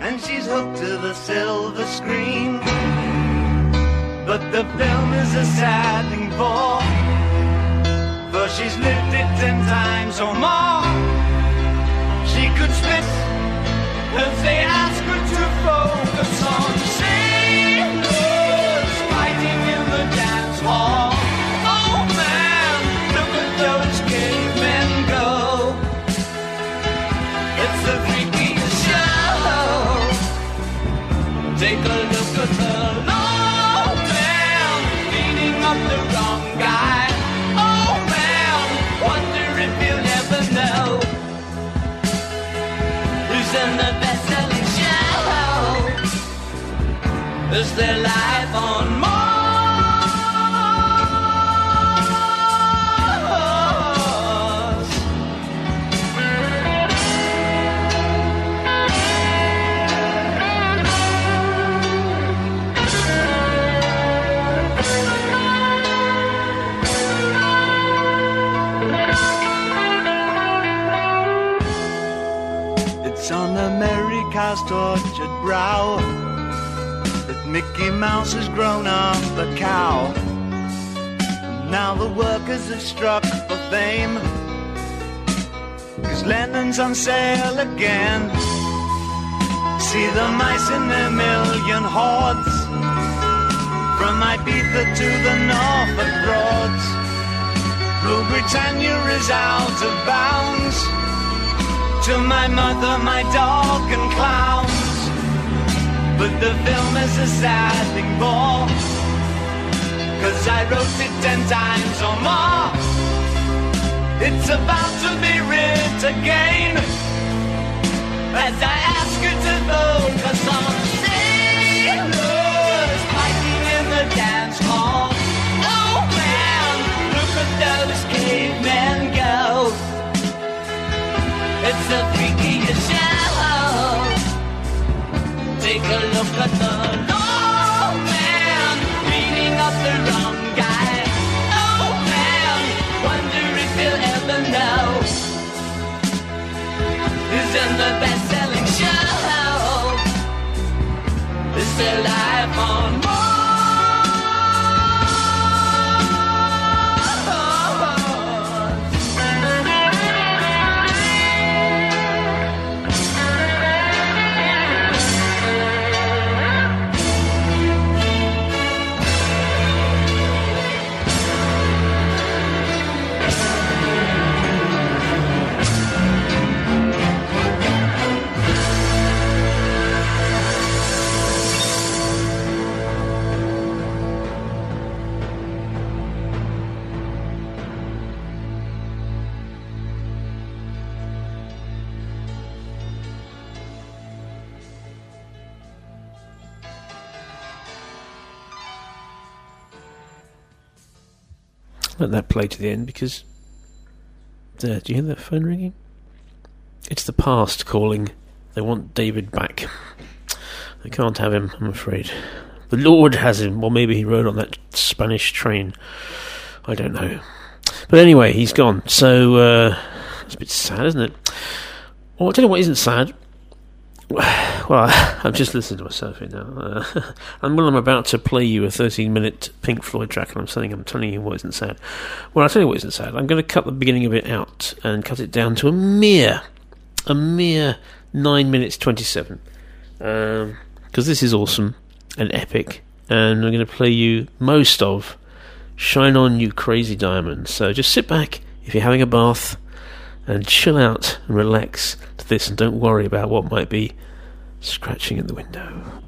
and she's hooked to the silver screen. But the film is a sad thing for, for she's lived it ten times or more. She could spit if they ask her to focus on Is there life on America's tortured brow that Mickey Mouse has grown up a cow. And now the workers have struck for fame. Cause Lennon's on sale again. See the mice in their million hordes. From Ibiza to the Norfolk Broads. Rule Britannia is out of bounds to my mother, my dog, and clowns. But the film is a sad thing for, cause I wrote it ten times or more. It's about to be writ again, as I ask you to focus on a look at the old man beating up the wrong guy. Old man, wonder if he'll ever know the best-selling show. Still alive on. Let that play to the end because. There, do you hear that phone ringing? It's the past calling. They want David back. They can't have him, I'm afraid. The Lord has him. Well, maybe he rode on that Spanish train. I don't know. But anyway, he's gone. So, uh, it's a bit sad, isn't it? Well, I'll tell you what isn't sad. Well, I'm just listening to myself here now. Uh, and when I'm about to play you a 13 minute Pink Floyd track, and I'm saying I'm telling you what isn't sad. Well, I'll tell you what isn't sad. I'm going to cut the beginning of it out and cut it down to a mere, a mere 9 minutes 27. Because um, this is awesome and epic. And I'm going to play you most of Shine On You Crazy Diamond. So just sit back if you're having a bath and chill out and relax to this and don't worry about what might be scratching in the window.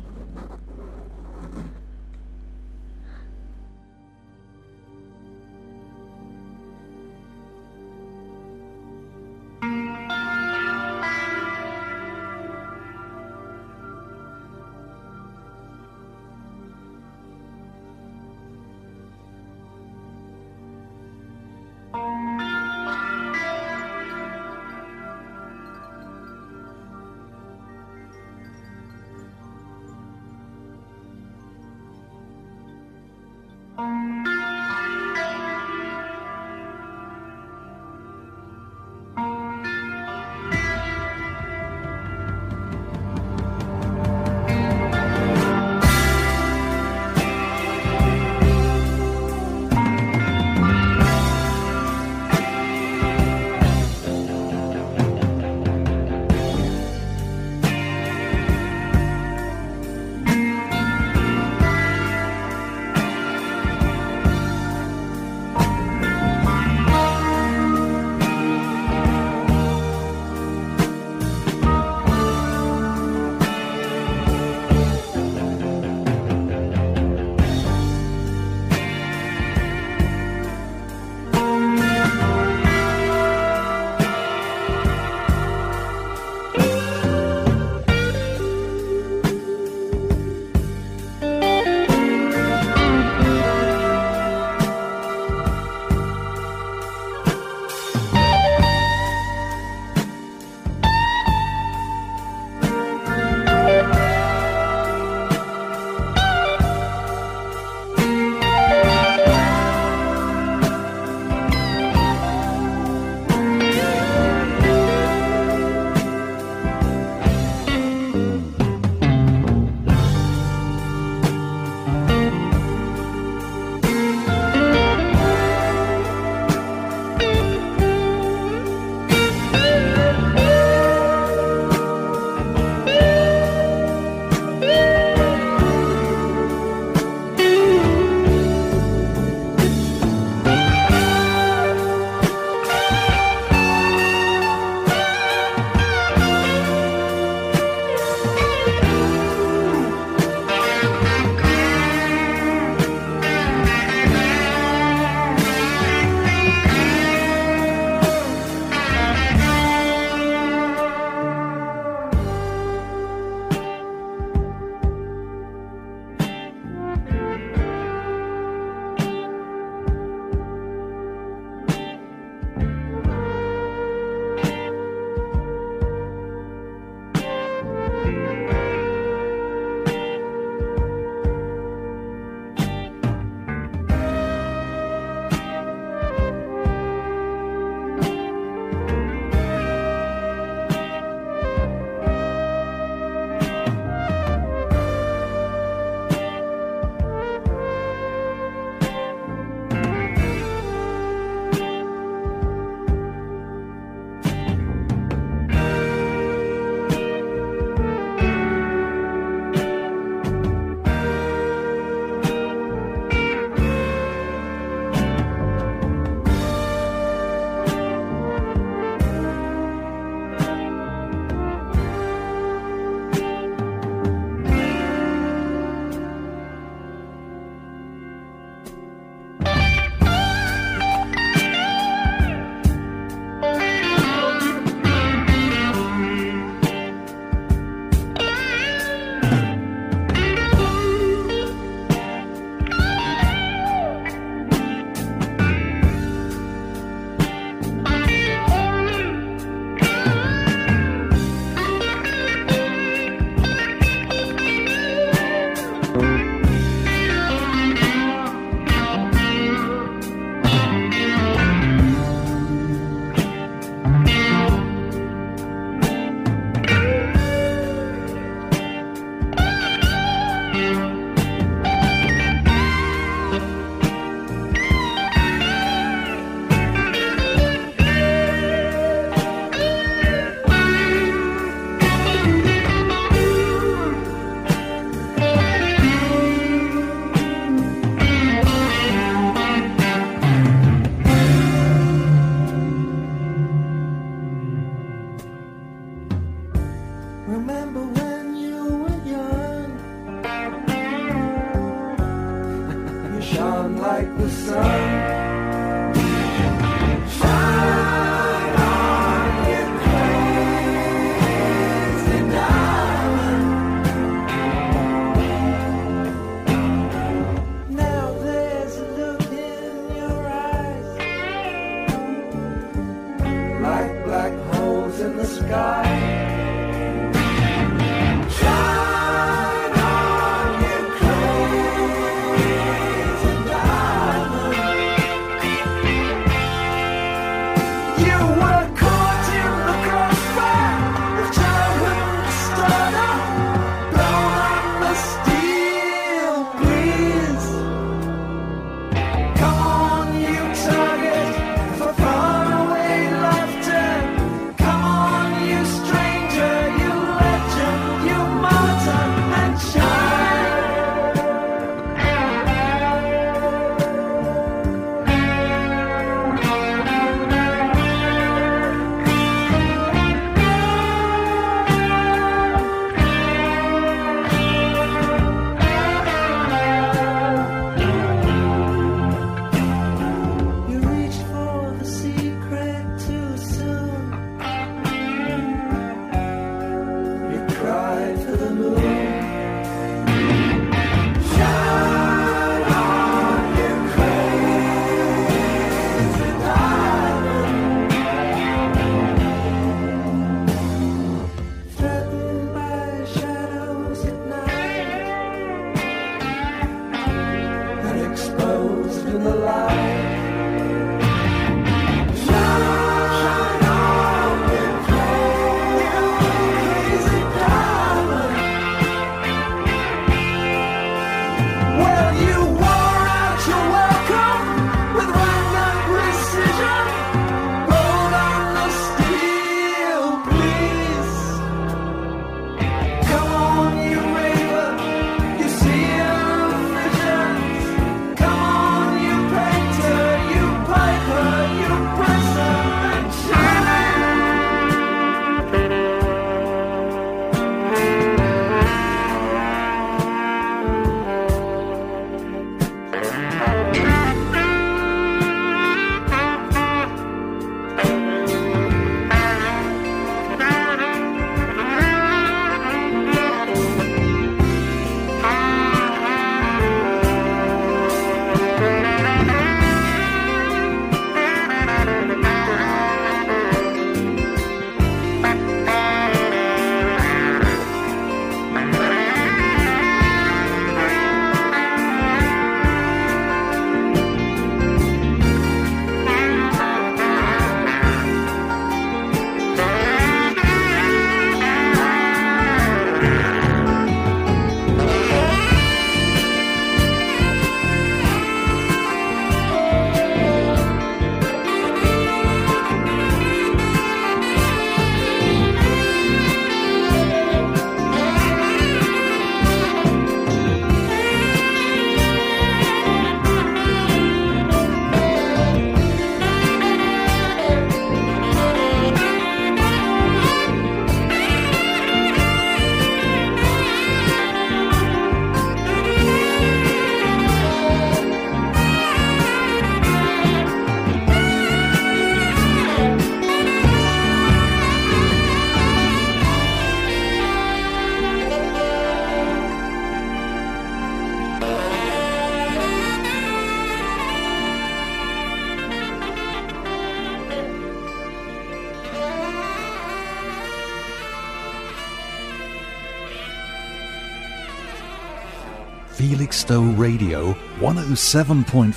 Radio 107.5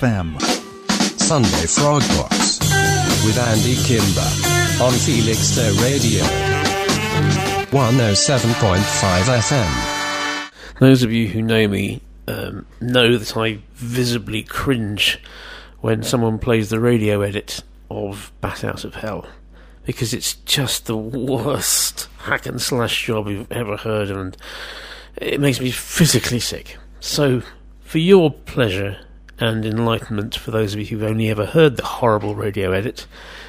FM. Sunday Frog Box with Andy Kimber on Felixstowe Radio 107.5 FM. Those of you who know me um, know that I visibly cringe when someone plays the radio edit of Bat Out of Hell because it's just the worst hack and slash job you've ever heard of, and it makes me physically sick. So, for your pleasure and enlightenment, for those of you who've only ever heard the horrible radio edit,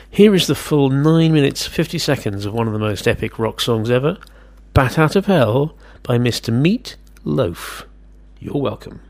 here is the full 9 minutes 50 seconds of one of the most epic rock songs ever Bat Out of Hell by Mr. Meat Loaf. You're welcome.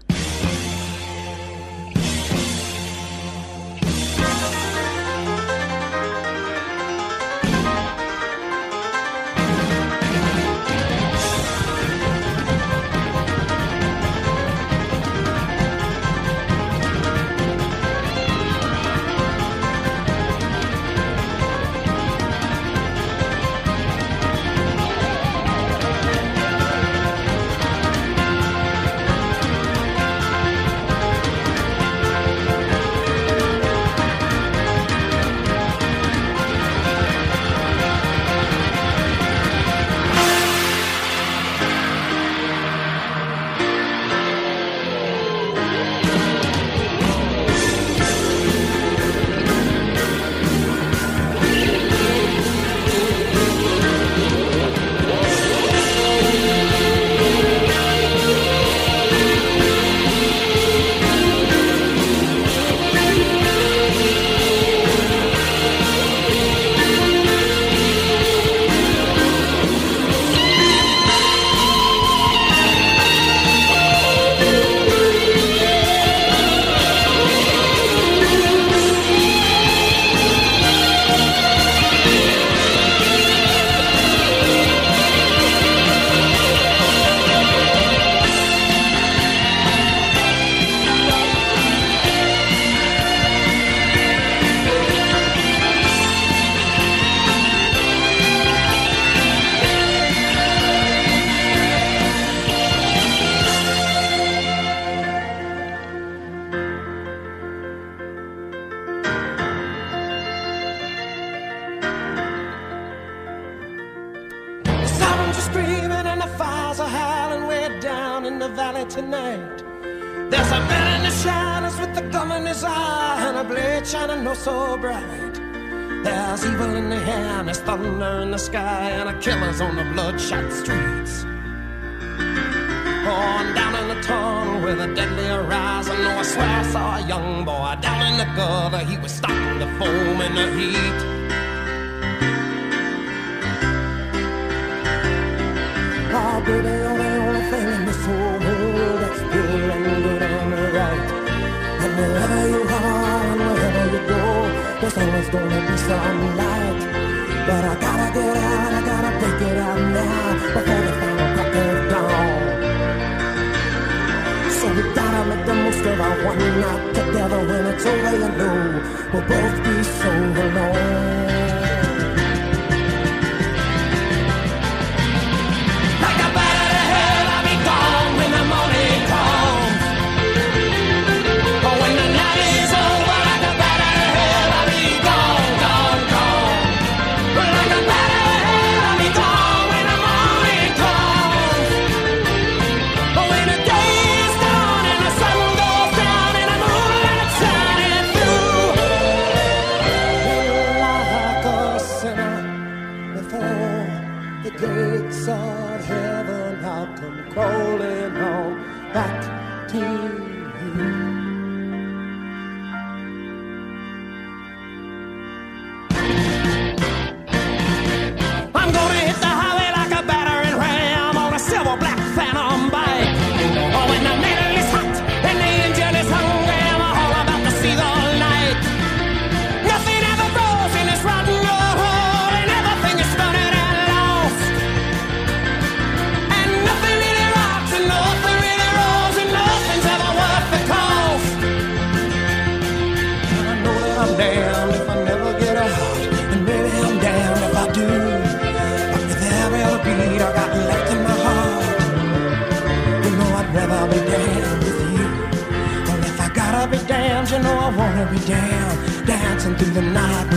Through the night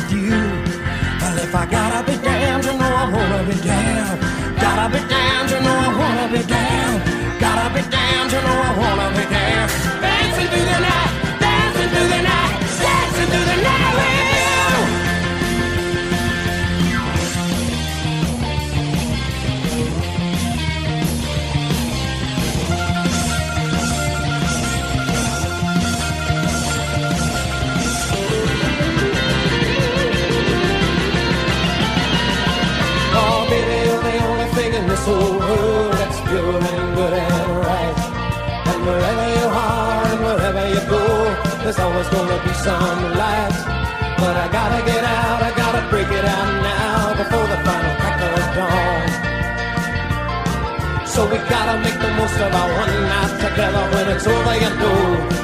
there's gonna be some lights, But I gotta get out, I gotta break it out now before the final crack of dawn. So we gotta make the most of our one night together when it's over, you know.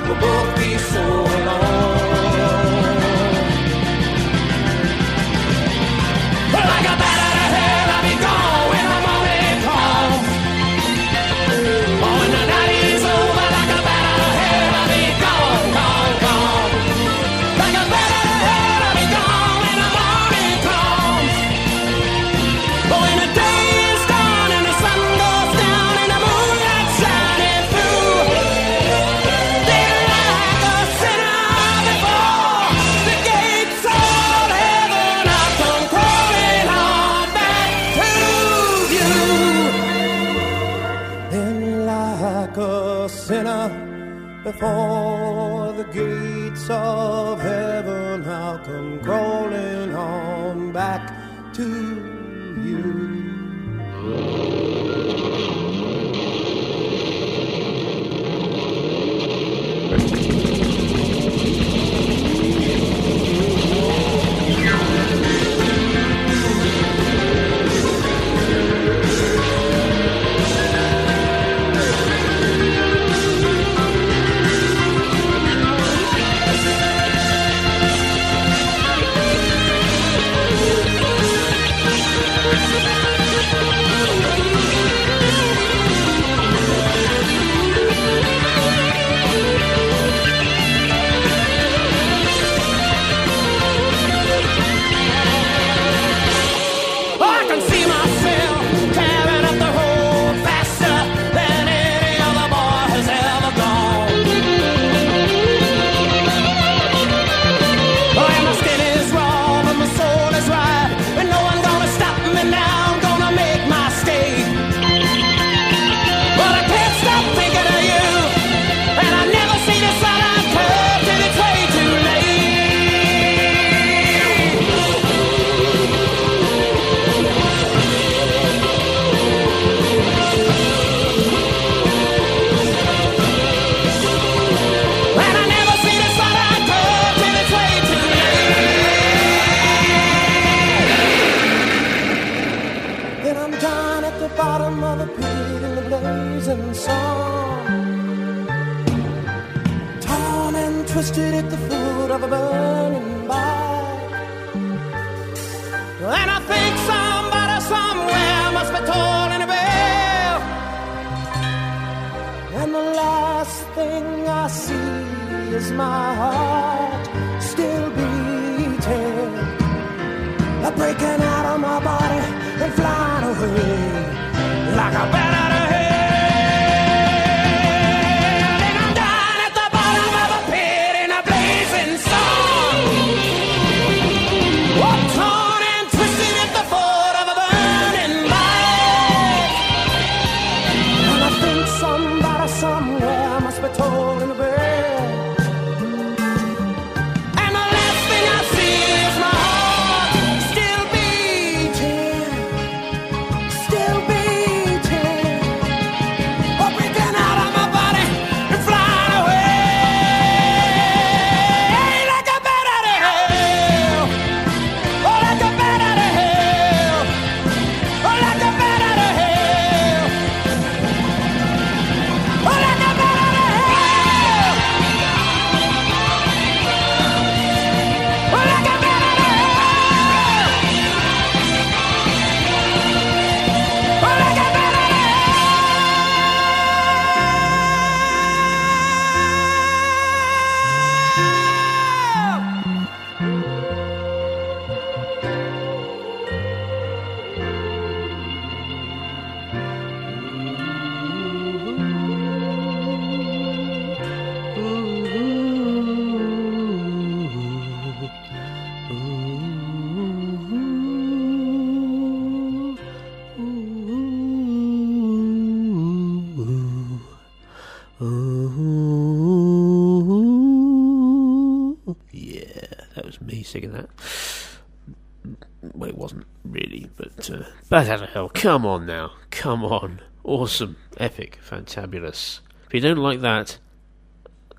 Bat out of hell. Come on now. Come on. Awesome. Epic. Fantabulous. If you don't like that,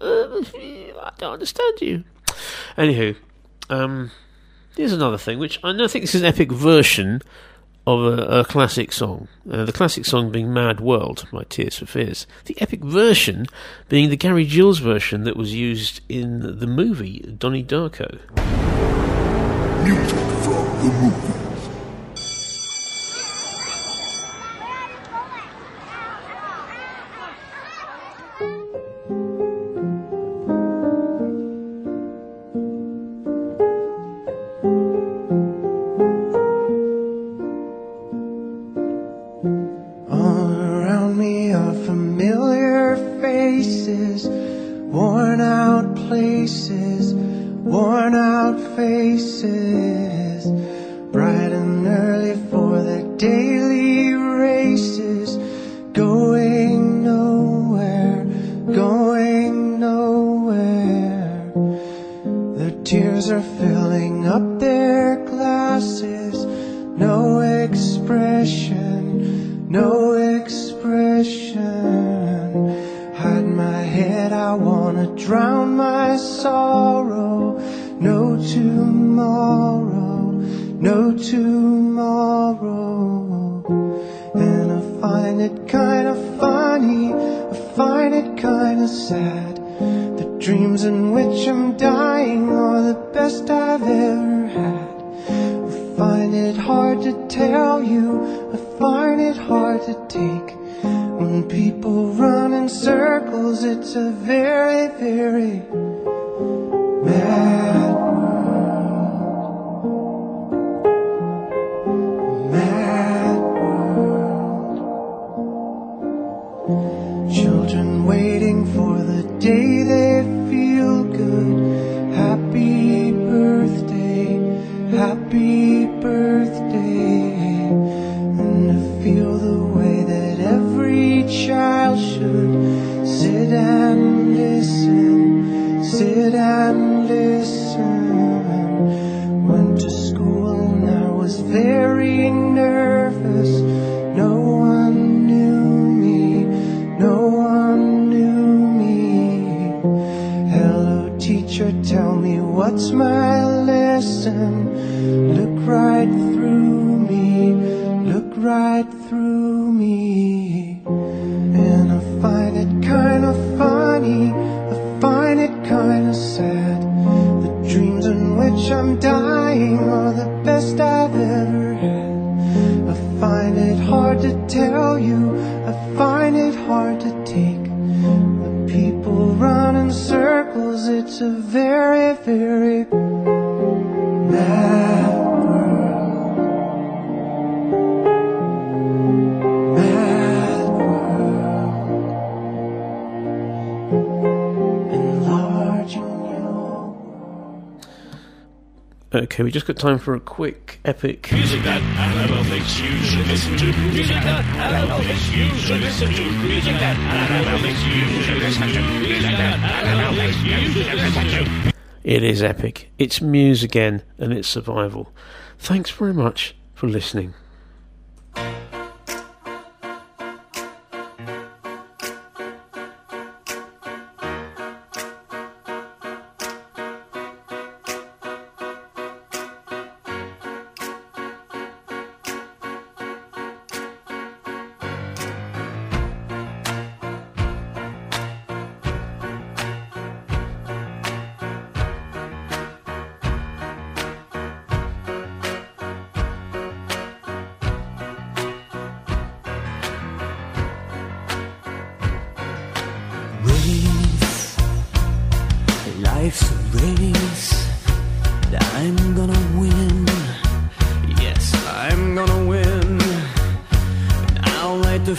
uh, I don't understand you. Anywho, um, here's another thing, which I don't think this is an epic version of a, a classic song. Uh, the classic song being Mad World by Tears for Fears. The epic version being the Gary Jules version that was used in the movie Donnie Darko. Music from the movie. completely erases time for a quick epic. Music that Annabelle thinks you should listen to. Music that Annabelle thinks you should listen to. Music that Annabelle thinks you should listen to. Music that Annabelle thinks you should listen to. It is epic. It's Muse again, and it's survival. Thanks very much for listening.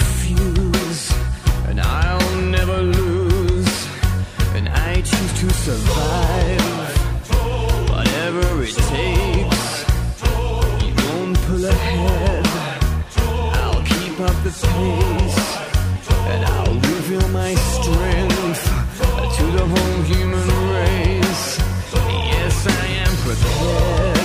I'll light the fuse. And I'll never lose. And I choose to survive. Whatever it takes. You won't pull ahead. I'll keep up the pace. And I'll reveal my strength to the whole human race. Yes, I am prepared